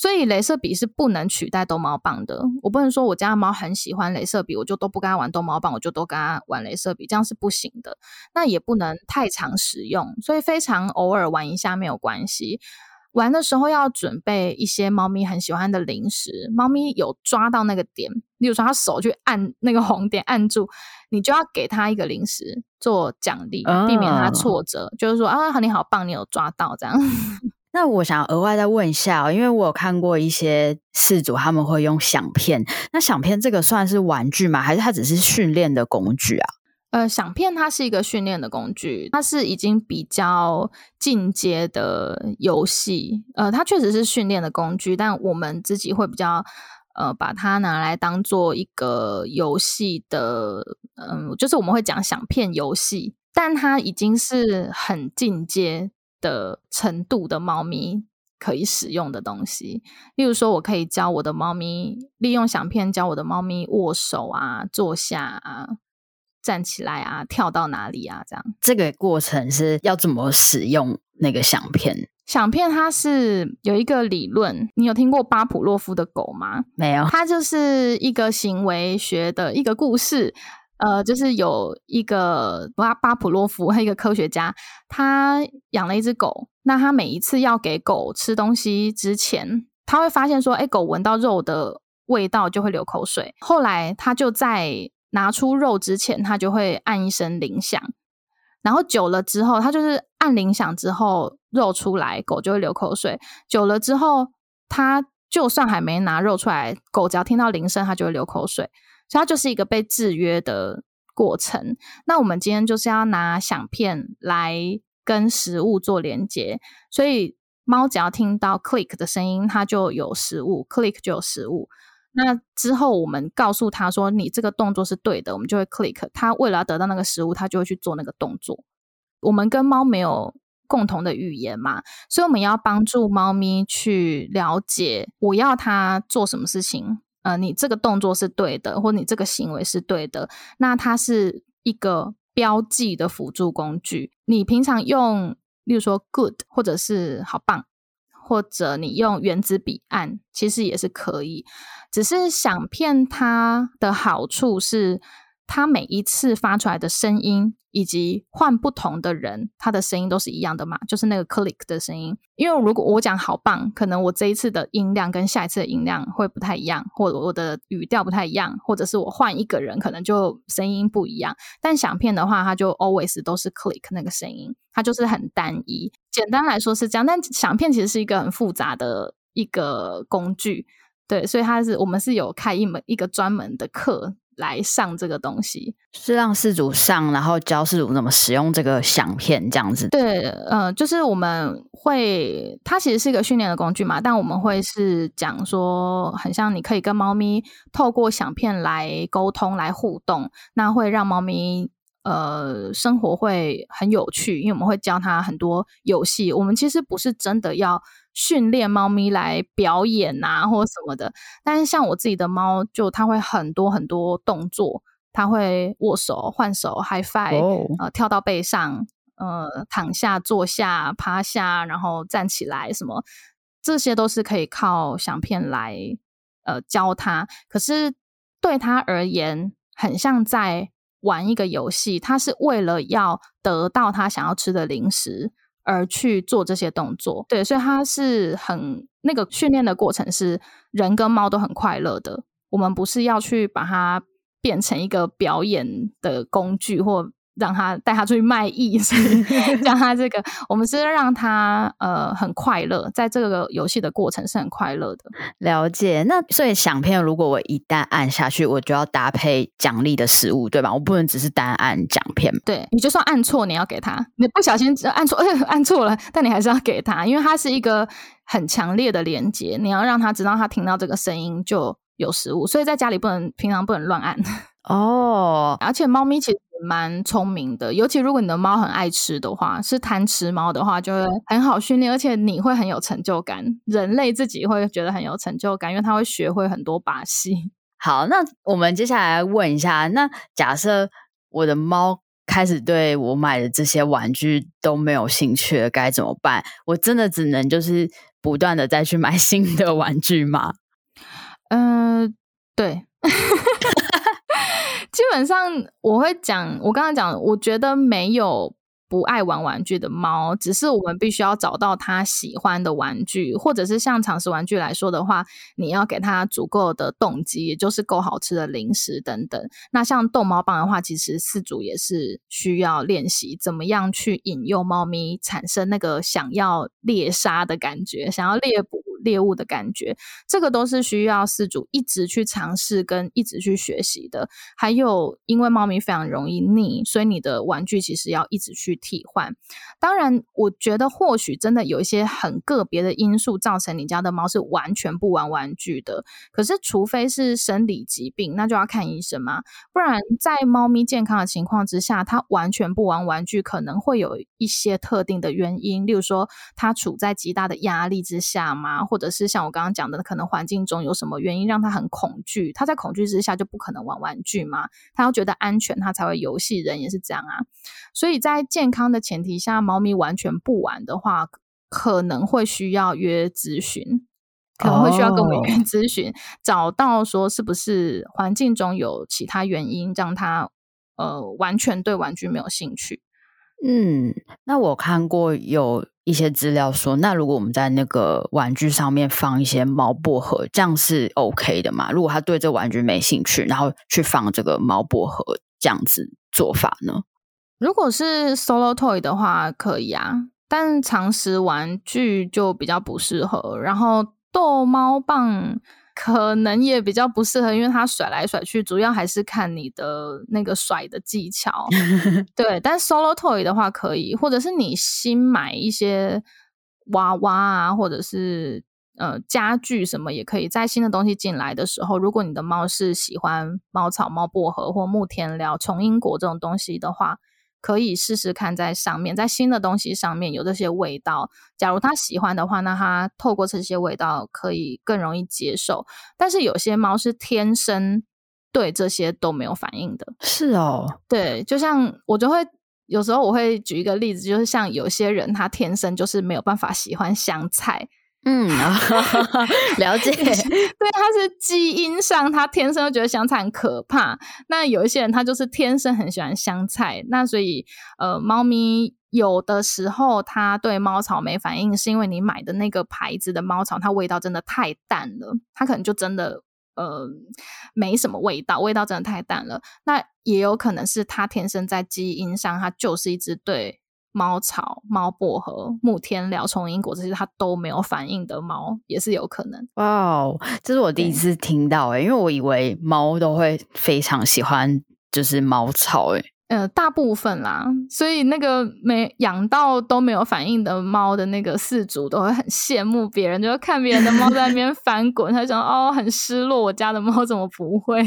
所以镭射笔是不能取代逗猫棒的。我不能说我家的猫很喜欢镭射笔，我就都不跟它玩逗猫棒，我就都跟它玩镭射笔，这样是不行的。那也不能太常使用，所以非常偶尔玩一下没有关系。玩的时候要准备一些猫咪很喜欢的零食，猫咪有抓到那个点，例如说它手去按那个红点按住，你就要给它一个零食做奖励，避免它挫折。就是说啊，你好棒，你有抓到这样。那我想额外再问一下，因为我有看过一些事主他们会用响片，那响片这个算是玩具吗？还是它只是训练的工具啊？呃，响片它是一个训练的工具，它是已经比较进阶的游戏。呃，它确实是训练的工具，但我们自己会比较呃把它拿来当做一个游戏的，嗯，就是我们会讲响片游戏，但它已经是很进阶的程度的猫咪可以使用的东西。例如说，我可以教我的猫咪利用响片教我的猫咪握手啊、坐下啊。站起来啊，跳到哪里啊？这样，这个过程是要怎么使用那个响片？响片它是有一个理论，你有听过巴甫洛夫的狗吗？没有，它就是一个行为学的一个故事。呃，就是有一个巴巴甫洛夫，一个科学家，他养了一只狗。那他每一次要给狗吃东西之前，他会发现说，哎，狗闻到肉的味道就会流口水。后来他就在拿出肉之前，他就会按一声铃响，然后久了之后，他就是按铃响之后，肉出来，狗就会流口水。久了之后，他就算还没拿肉出来，狗只要听到铃声，它就会流口水。所以它就是一个被制约的过程。那我们今天就是要拿响片来跟食物做连接，所以猫只要听到 click 的声音，它就有食物，click 就有食物。那之后，我们告诉他说：“你这个动作是对的。”我们就会 click。他为了要得到那个食物，他就会去做那个动作。我们跟猫没有共同的语言嘛，所以我们要帮助猫咪去了解我要它做什么事情。呃，你这个动作是对的，或你这个行为是对的。那它是一个标记的辅助工具。你平常用，例如说 “good” 或者是“好棒”。或者你用原子笔按，其实也是可以。只是响片它的好处是，它每一次发出来的声音，以及换不同的人，它的声音都是一样的嘛，就是那个 click 的声音。因为如果我讲好棒，可能我这一次的音量跟下一次的音量会不太一样，或者我的语调不太一样，或者是我换一个人，可能就声音不一样。但响片的话，它就 always 都是 click 那个声音，它就是很单一。简单来说是这样，但响片其实是一个很复杂的一个工具。对，所以它是我们是有开一门一个专门的课来上这个东西，是让事主上，然后教事主怎么使用这个响片这样子。对，呃，就是我们会，它其实是一个训练的工具嘛，但我们会是讲说，很像你可以跟猫咪透过响片来沟通、来互动，那会让猫咪呃生活会很有趣，因为我们会教它很多游戏。我们其实不是真的要。训练猫咪来表演啊，或什么的。但是像我自己的猫，就它会很多很多动作，它会握手、换手、high five，呃，跳到背上，呃，躺下、坐下、趴下，然后站起来，什么这些都是可以靠响片来呃教它。可是对它而言，很像在玩一个游戏，它是为了要得到它想要吃的零食。而去做这些动作，对，所以它是很那个训练的过程是人跟猫都很快乐的。我们不是要去把它变成一个表演的工具或。让他带他出去卖艺，让他这个，我们是让他呃很快乐，在这个游戏的过程是很快乐的。了解，那所以响片如果我一旦按下去，我就要搭配奖励的食物，对吧？我不能只是单按奖片。对，你就算按错，你要给他，你不小心按错，按错了，但你还是要给他，因为它是一个很强烈的连接，你要让他知道他听到这个声音就有食物，所以在家里不能平常不能乱按哦。而且猫咪其实。蛮聪明的，尤其如果你的猫很爱吃的话，是贪吃猫的话，就会很好训练，而且你会很有成就感。人类自己会觉得很有成就感，因为它会学会很多把戏。好，那我们接下来问一下，那假设我的猫开始对我买的这些玩具都没有兴趣了，该怎么办？我真的只能就是不断的再去买新的玩具吗？嗯，对。基本上我会讲，我刚刚讲，我觉得没有。不爱玩玩具的猫，只是我们必须要找到它喜欢的玩具，或者是像常识玩具来说的话，你要给它足够的动机，也就是够好吃的零食等等。那像逗猫棒的话，其实饲主也是需要练习怎么样去引诱猫咪产生那个想要猎杀的感觉，想要猎捕。猎物的感觉，这个都是需要饲主一直去尝试跟一直去学习的。还有，因为猫咪非常容易腻，所以你的玩具其实要一直去替换。当然，我觉得或许真的有一些很个别的因素造成你家的猫是完全不玩玩具的。可是，除非是生理疾病，那就要看医生嘛。不然，在猫咪健康的情况之下，它完全不玩玩具，可能会有一些特定的原因，例如说，它处在极大的压力之下嘛。或者是像我刚刚讲的，可能环境中有什么原因让他很恐惧，他在恐惧之下就不可能玩玩具嘛，他要觉得安全，他才会游戏。人也是这样啊，所以在健康的前提下，猫咪完全不玩的话，可能会需要约咨询，可能会需要跟我们约咨询，找到说是不是环境中有其他原因让他呃完全对玩具没有兴趣。嗯，那我看过有一些资料说，那如果我们在那个玩具上面放一些猫薄荷，这样是 OK 的嘛？如果他对这玩具没兴趣，然后去放这个猫薄荷，这样子做法呢？如果是 solo toy 的话，可以啊，但常识玩具就比较不适合。然后逗猫棒。可能也比较不适合，因为它甩来甩去，主要还是看你的那个甩的技巧。对，但 solo toy 的话可以，或者是你新买一些娃娃啊，或者是呃家具什么，也可以在新的东西进来的时候，如果你的猫是喜欢猫草、猫薄荷或木田料、虫英果这种东西的话。可以试试看，在上面，在新的东西上面有这些味道。假如他喜欢的话，那他透过这些味道可以更容易接受。但是有些猫是天生对这些都没有反应的。是哦，对，就像我就会有时候我会举一个例子，就是像有些人他天生就是没有办法喜欢香菜。嗯，了解。对，他是基因上，他天生就觉得香菜很可怕。那有一些人，他就是天生很喜欢香菜。那所以，呃，猫咪有的时候它对猫草没反应，是因为你买的那个牌子的猫草，它味道真的太淡了，它可能就真的呃没什么味道，味道真的太淡了。那也有可能是它天生在基因上，它就是一只对。猫草、猫薄荷、木天料、虫英果这些，它都没有反应的猫也是有可能。哇哦，这是我第一次听到哎，因为我以为猫都会非常喜欢就是猫草哎。呃，大部分啦，所以那个没养到都没有反应的猫的那个饲主都会很羡慕别人，就看别人的猫在那边翻滚，他想哦，很失落，我家的猫怎么不会？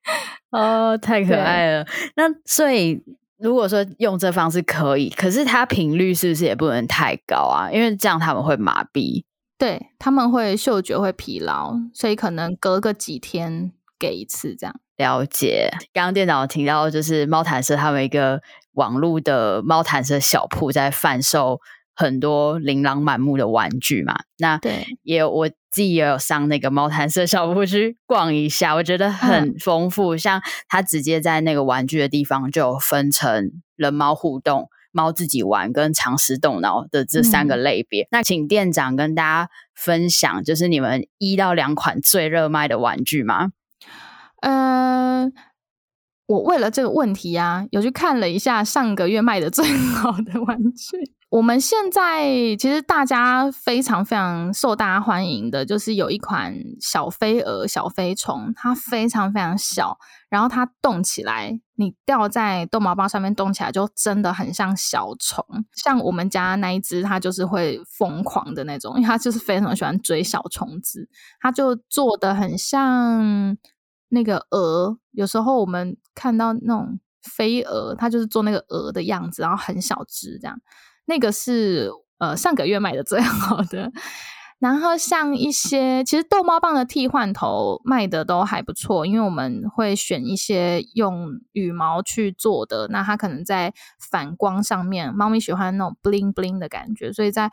哦，太可爱了。那所以。如果说用这方式可以，可是它频率是不是也不能太高啊？因为这样他们会麻痹，对他们会嗅觉会疲劳，所以可能隔个几天给一次这样。了解。刚刚店长提到，就是猫毯社他们一个网络的猫毯社小铺在贩售。很多琳琅满目的玩具嘛，那对，也有我自己也有上那个猫毯色小铺去逛一下，我觉得很丰富。像它直接在那个玩具的地方就分成人猫互动、猫自己玩跟常识动脑的这三个类别。那请店长跟大家分享，就是你们一到两款最热卖的玩具吗？呃。我为了这个问题呀，有去看了一下上个月卖的最好的玩具。我们现在其实大家非常非常受大家欢迎的，就是有一款小飞蛾、小飞虫，它非常非常小，然后它动起来，你掉在逗猫棒上面动起来，就真的很像小虫。像我们家那一只，它就是会疯狂的那种，因为它就是非常喜欢追小虫子，它就做的很像。那个鹅，有时候我们看到那种飞蛾，它就是做那个蛾的样子，然后很小只这样。那个是呃上个月卖的最 好的。然后像一些其实逗猫棒的替换头卖的都还不错，因为我们会选一些用羽毛去做的，那它可能在反光上面，猫咪喜欢那种 bling bling 的感觉，所以在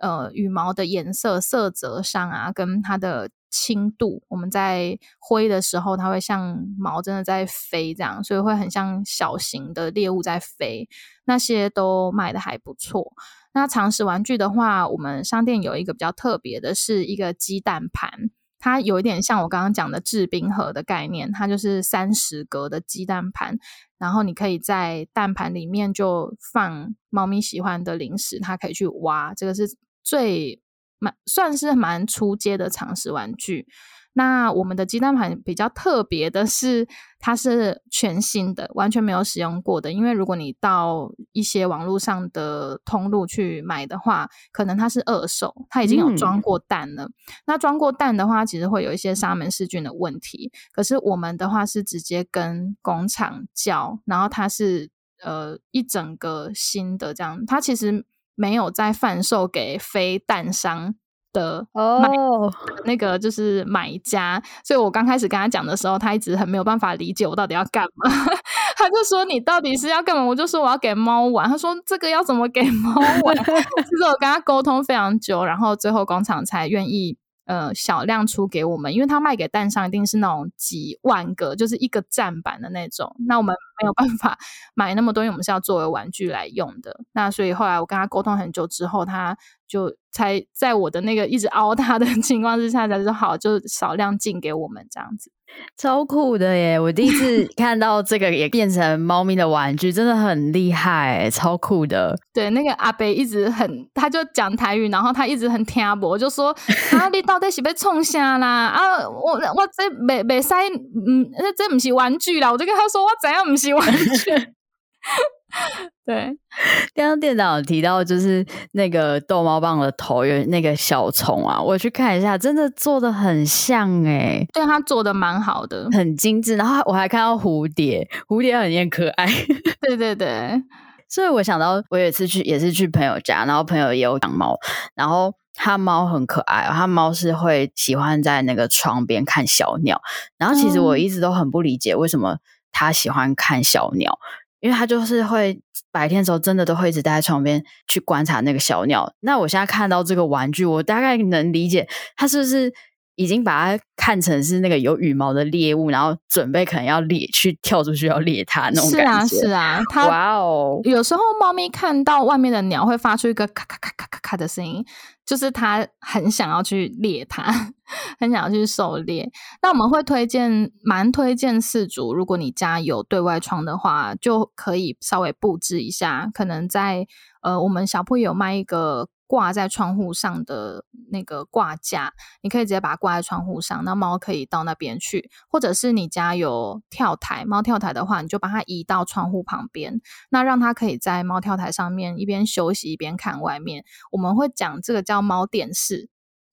呃羽毛的颜色、色泽上啊，跟它的轻度，我们在挥的时候，它会像毛真的在飞这样，所以会很像小型的猎物在飞。那些都卖的还不错。那常识玩具的话，我们商店有一个比较特别的，是一个鸡蛋盘。它有一点像我刚刚讲的制冰盒的概念，它就是三十格的鸡蛋盘，然后你可以在蛋盘里面就放猫咪喜欢的零食，它可以去挖。这个是最蛮算是蛮出街的常识玩具。那我们的鸡蛋盘比较特别的是，它是全新的，完全没有使用过的。因为如果你到一些网络上的通路去买的话，可能它是二手，它已经有装过蛋了。那装过蛋的话，其实会有一些沙门氏菌的问题。可是我们的话是直接跟工厂叫，然后它是呃一整个新的这样，它其实没有再贩售给非蛋商。的哦，那个就是买家，所以我刚开始跟他讲的时候，他一直很没有办法理解我到底要干嘛。他就说：“你到底是要干嘛？”我就说：“我要给猫玩。”他说：“这个要怎么给猫玩？”其实我跟他沟通非常久，然后最后工厂才愿意。呃，小量出给我们，因为他卖给蛋商一定是那种几万个，就是一个站板的那种。那我们没有办法买那么多，因为我们是要作为玩具来用的。那所以后来我跟他沟通很久之后，他就才在我的那个一直凹他的 情况之下，才说好，就少量进给我们这样子。超酷的耶！我第一次 看到这个也变成猫咪的玩具，真的很厉害，超酷的。对，那个阿北一直很，他就讲台语，然后他一直很听我，就说啊，你到底是被冲下啦？啊，我我这没没塞，嗯，这不是玩具啦。我就跟他说，我怎样不是玩具？对，刚刚店长有提到，就是那个逗猫棒的头有那个小虫啊，我去看一下，真的做的很像哎，对它做的蛮好的，很精致。然后我还看到蝴蝶，蝴蝶很也可爱。对对对，所以我想到我有一次去也是去朋友家，然后朋友也有养猫，然后他猫很可爱，他猫是会喜欢在那个窗边看小鸟，然后其实我一直都很不理解为什么他喜欢看小鸟。因为他就是会白天的时候真的都会一直待在床边去观察那个小鸟。那我现在看到这个玩具，我大概能理解他是不是已经把它看成是那个有羽毛的猎物，然后准备可能要猎去跳出去要猎它那种感觉。是啊，是啊，哇哦！有时候猫咪看到外面的鸟会发出一个咔咔咔咔咔咔的声音。就是他很想要去猎它，很想要去狩猎。那我们会推荐，蛮推荐四组。如果你家有对外窗的话，就可以稍微布置一下。可能在呃，我们小铺有卖一个。挂在窗户上的那个挂架，你可以直接把它挂在窗户上，那猫可以到那边去。或者是你家有跳台，猫跳台的话，你就把它移到窗户旁边，那让它可以在猫跳台上面一边休息一边看外面。我们会讲这个叫猫电视。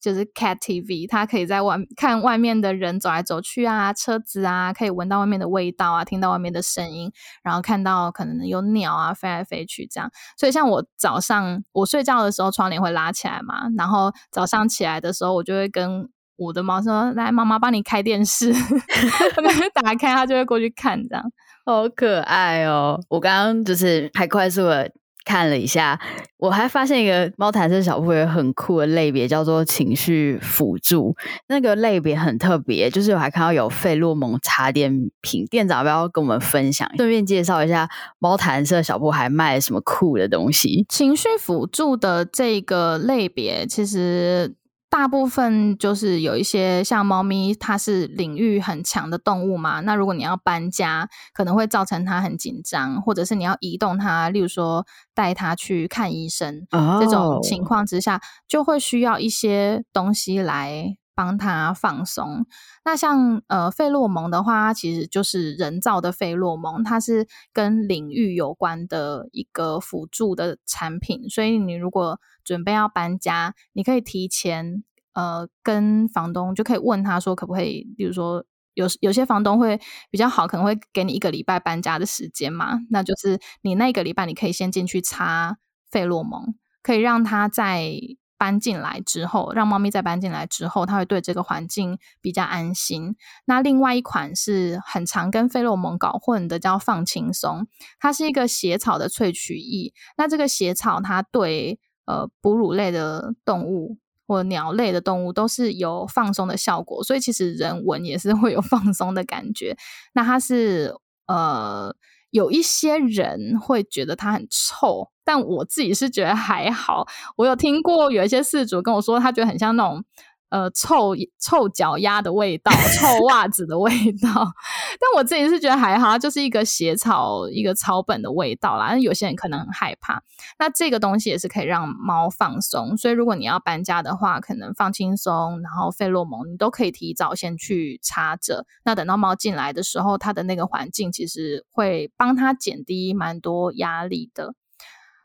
就是 Cat TV，它可以在外看外面的人走来走去啊，车子啊，可以闻到外面的味道啊，听到外面的声音，然后看到可能有鸟啊飞来飞去这样。所以像我早上我睡觉的时候，窗帘会拉起来嘛，然后早上起来的时候，我就会跟我的猫说：“来，妈妈帮你开电视。”打开，它就会过去看，这样好可爱哦。我刚刚就是还快速的。看了一下，我还发现一个猫坦色小铺有很酷的类别，叫做情绪辅助。那个类别很特别，就是我还看到有费洛蒙茶点品，店长要不要跟我们分享？顺便介绍一下猫坦色小铺还卖什么酷的东西？情绪辅助的这个类别，其实。大部分就是有一些像猫咪，它是领域很强的动物嘛。那如果你要搬家，可能会造成它很紧张，或者是你要移动它，例如说带它去看医生，这种情况之下，就会需要一些东西来帮它放松。那像呃费洛蒙的话，其实就是人造的费洛蒙，它是跟领域有关的一个辅助的产品。所以你如果准备要搬家，你可以提前呃跟房东就可以问他说可不可以，比如说有有些房东会比较好，可能会给你一个礼拜搬家的时间嘛，那就是你那个礼拜你可以先进去擦费洛蒙，可以让他在搬进来之后，让猫咪再搬进来之后，它会对这个环境比较安心。那另外一款是很常跟费洛蒙搞混的，叫放轻松，它是一个血草的萃取液。那这个血草它对呃哺乳类的动物或鸟类的动物都是有放松的效果，所以其实人闻也是会有 放松的感觉。那它是呃。有一些人会觉得它很臭，但我自己是觉得还好。我有听过有一些饲主跟我说，他觉得很像那种。呃，臭臭脚丫的味道，臭袜子的味道，但我自己是觉得还好，就是一个鞋草、一个草本的味道啦。有些人可能很害怕，那这个东西也是可以让猫放松。所以如果你要搬家的话，可能放轻松，然后费洛蒙你都可以提早先去插着。那等到猫进来的时候，它的那个环境其实会帮它减低蛮多压力的。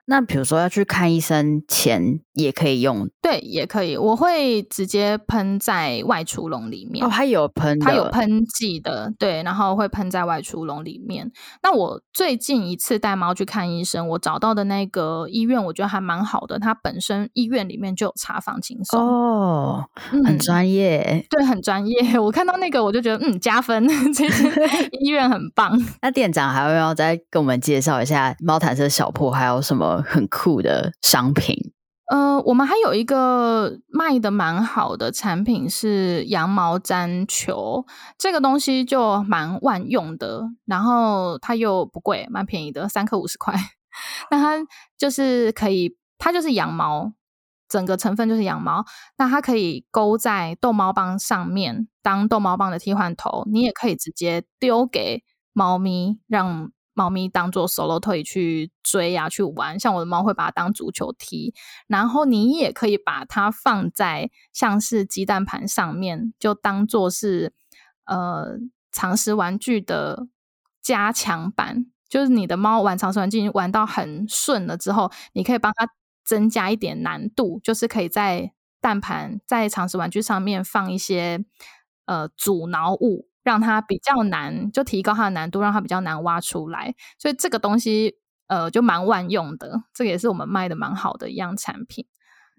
那比如说要去看医生前也可以用，对，也可以。我会直接喷在外出笼里面。哦，它有喷，它有喷剂的，对，然后会喷在外出笼里面。那我最近一次带猫去看医生，我找到的那个医院，我觉得还蛮好的。它本身医院里面就有查房轻松哦，很专业，对，很专业。我看到那个我就觉得嗯加分，这 医院很棒。那店长还会要再跟我们介绍一下猫毯色小铺还有什么？很酷的商品，呃，我们还有一个卖的蛮好的产品是羊毛毡球，这个东西就蛮万用的，然后它又不贵，蛮便宜的，三克五十块。那它就是可以，它就是羊毛，整个成分就是羊毛，那它可以勾在逗猫棒上面当逗猫棒的替换头，你也可以直接丢给猫咪让。猫咪当做 solo toy 去追啊，去玩。像我的猫会把它当足球踢，然后你也可以把它放在像是鸡蛋盘上面，就当做是呃常识玩具的加强版。就是你的猫玩常识玩具玩到很顺了之后，你可以帮它增加一点难度，就是可以在蛋盘在常识玩具上面放一些呃阻挠物。让它比较难，就提高它的难度，让它比较难挖出来。所以这个东西，呃，就蛮万用的。这个也是我们卖的蛮好的一样产品。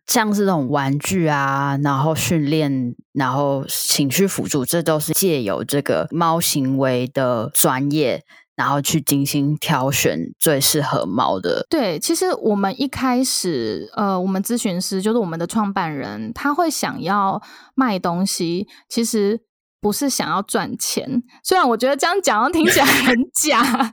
像是这种玩具啊，然后训练，然后情绪辅助，这都是借由这个猫行为的专业，然后去精心挑选最适合猫的。对，其实我们一开始，呃，我们咨询师就是我们的创办人，他会想要卖东西，其实。不是想要赚钱，虽然我觉得这样讲听起来 很假，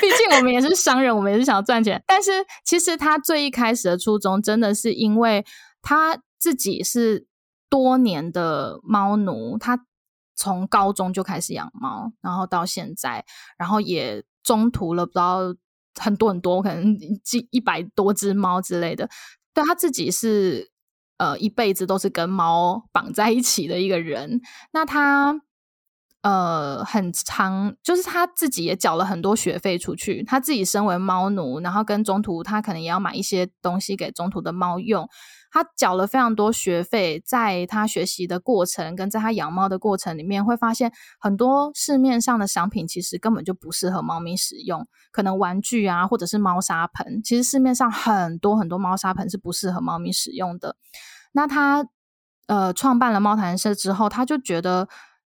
毕竟我们也是商人，我们也是想要赚钱。但是其实他最一开始的初衷，真的是因为他自己是多年的猫奴，他从高中就开始养猫，然后到现在，然后也中途了不知道很多很多，可能几一百多只猫之类的。对他自己是。呃，一辈子都是跟猫绑在一起的一个人，那他呃很长，就是他自己也缴了很多学费出去，他自己身为猫奴，然后跟中途他可能也要买一些东西给中途的猫用。他缴了非常多学费，在他学习的过程跟在他养猫的过程里面，会发现很多市面上的商品其实根本就不适合猫咪使用。可能玩具啊，或者是猫砂盆，其实市面上很多很多猫砂盆是不适合猫咪使用的。那他呃创办了猫谈社之后，他就觉得。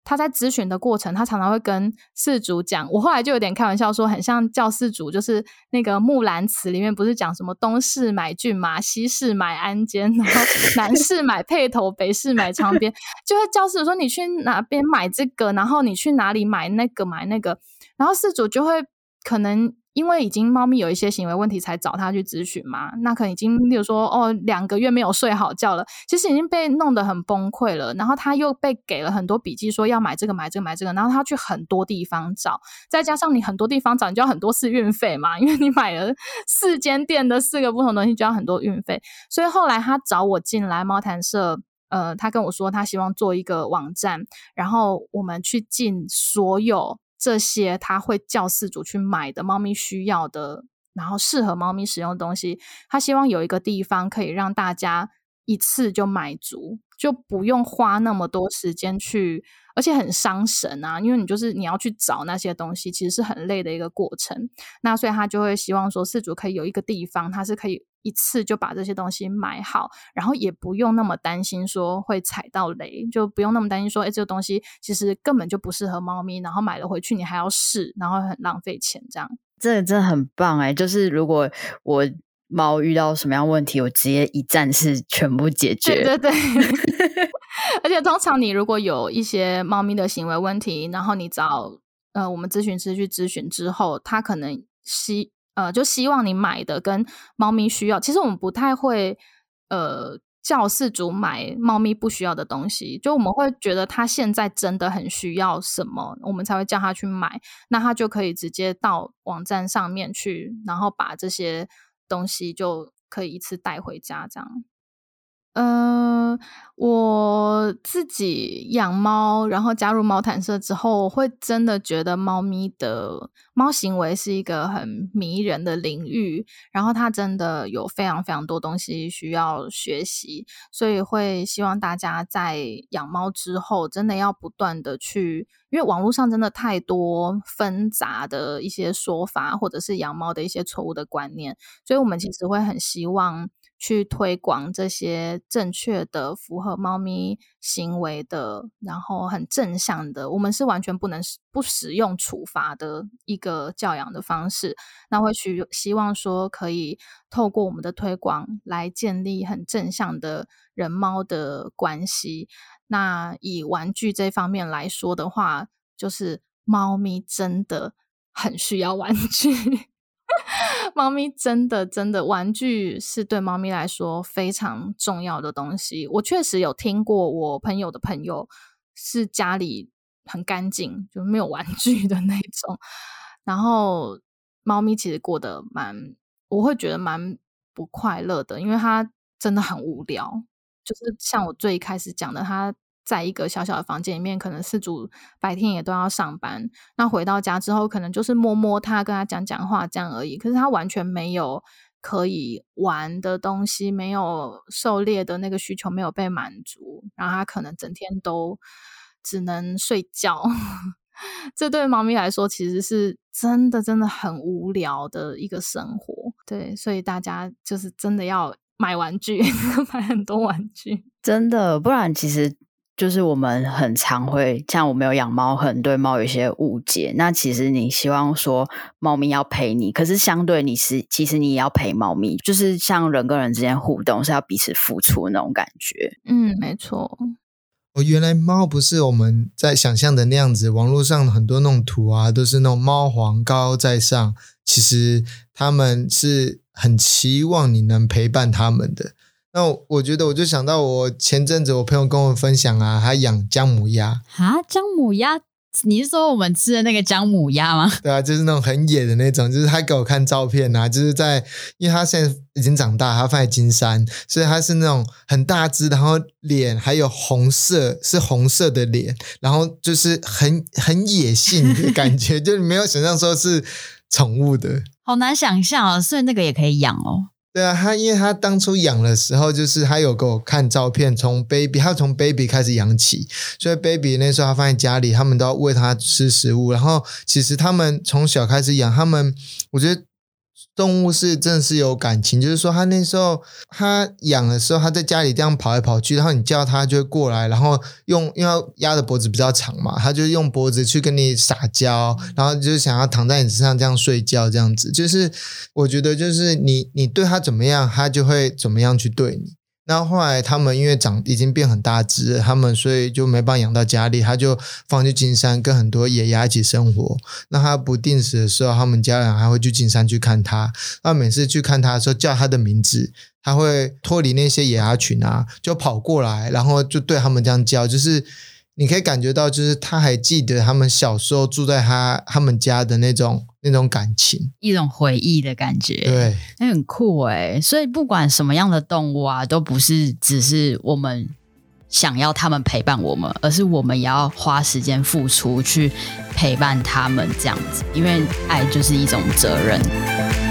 他在咨询的过程，他常常会跟事主讲。我后来就有点开玩笑说，很像教事主，就是那个《木兰辞》里面不是讲什么东市买骏马，西市买鞍鞯，然后南市买辔头，北市买长鞭，就会教事主说你去哪边买这个，然后你去哪里买那个买那个，然后事主就会可能。因为已经猫咪有一些行为问题，才找他去咨询嘛。那可能已经，例如说，哦，两个月没有睡好觉了，其实已经被弄得很崩溃了。然后他又被给了很多笔记，说要买这个买这个买这个。然后他去很多地方找，再加上你很多地方找，你就要很多次运费嘛，因为你买了四间店的四个不同东西，就要很多运费。所以后来他找我进来猫谈社，呃，他跟我说他希望做一个网站，然后我们去进所有。这些他会叫饲主去买的猫咪需要的，然后适合猫咪使用的东西，他希望有一个地方可以让大家一次就买足，就不用花那么多时间去，而且很伤神啊，因为你就是你要去找那些东西，其实是很累的一个过程。那所以他就会希望说，饲主可以有一个地方，他是可以。一次就把这些东西买好，然后也不用那么担心说会踩到雷，就不用那么担心说，哎，这个东西其实根本就不适合猫咪，然后买了回去你还要试，然后很浪费钱，这样。这真的很棒哎！就是如果我猫遇到什么样问题，我直接一站式全部解决。对对对，而且通常你如果有一些猫咪的行为问题，然后你找呃我们咨询师去咨询之后，他可能希呃就希望你买的跟猫咪需要，其实我们不太会呃。叫饲主买猫咪不需要的东西，就我们会觉得他现在真的很需要什么，我们才会叫他去买。那他就可以直接到网站上面去，然后把这些东西就可以一次带回家，这样。呃，我自己养猫，然后加入猫毯社之后，我会真的觉得猫咪的猫行为是一个很迷人的领域，然后它真的有非常非常多东西需要学习，所以会希望大家在养猫之后，真的要不断的去，因为网络上真的太多纷杂的一些说法，或者是养猫的一些错误的观念，所以我们其实会很希望。去推广这些正确的、符合猫咪行为的，然后很正向的，我们是完全不能不使用处罚的一个教养的方式。那会去希望说，可以透过我们的推广来建立很正向的人猫的关系。那以玩具这方面来说的话，就是猫咪真的很需要玩具。猫咪真的真的，玩具是对猫咪来说非常重要的东西。我确实有听过我朋友的朋友是家里很干净，就没有玩具的那种。然后猫咪其实过得蛮，我会觉得蛮不快乐的，因为它真的很无聊。就是像我最开始讲的，它。在一个小小的房间里面，可能四主白天也都要上班，那回到家之后，可能就是摸摸他，跟他讲讲话这样而已。可是他完全没有可以玩的东西，没有狩猎的那个需求没有被满足，然后他可能整天都只能睡觉。这对猫咪来说，其实是真的真的很无聊的一个生活。对，所以大家就是真的要买玩具，买很多玩具，真的，不然其实。就是我们很常会像我没有养猫，很对猫有一些误解。那其实你希望说猫咪要陪你，可是相对你是其实你也要陪猫咪，就是像人跟人之间互动是要彼此付出那种感觉。嗯，没错。哦，原来猫不是我们在想象的那样子。网络上很多那种图啊，都是那种猫皇高高在上，其实他们是很期望你能陪伴他们的。那我觉得，我就想到我前阵子我朋友跟我分享啊，他养姜母鸭啊，姜母鸭，你是说我们吃的那个姜母鸭吗？对啊，就是那种很野的那种，就是他给我看照片啊，就是在，因为他现在已经长大，他放在金山，所以他是那种很大只，然后脸还有红色，是红色的脸，然后就是很很野性的感觉，就是没有想象说是宠物的，好难想象啊，所以那个也可以养哦。对啊，他因为他当初养的时候，就是他有给我看照片，从 baby，他从 baby 开始养起，所以 baby 那时候他放在家里，他们都要喂他吃食物，然后其实他们从小开始养，他们我觉得。动物是真的是有感情，就是说，它那时候它养的时候，它在家里这样跑来跑去，然后你叫它就会过来，然后用因为鸭的脖子比较长嘛，它就用脖子去跟你撒娇，然后就想要躺在你身上这样睡觉，这样子，就是我觉得就是你你对它怎么样，它就会怎么样去对你。那后来他们因为长已经变很大只，他们所以就没办法养到家里，他就放去金山跟很多野鸭一起生活。那他不定时的时候，他们家人还会去金山去看他。那每次去看他的时候，叫他的名字，他会脱离那些野鸭群啊，就跑过来，然后就对他们这样叫，就是。你可以感觉到，就是他还记得他们小时候住在他他们家的那种那种感情，一种回忆的感觉。对，那很酷哎。所以不管什么样的动物啊，都不是只是我们想要他们陪伴我们，而是我们也要花时间付出去陪伴他们这样子。因为爱就是一种责任。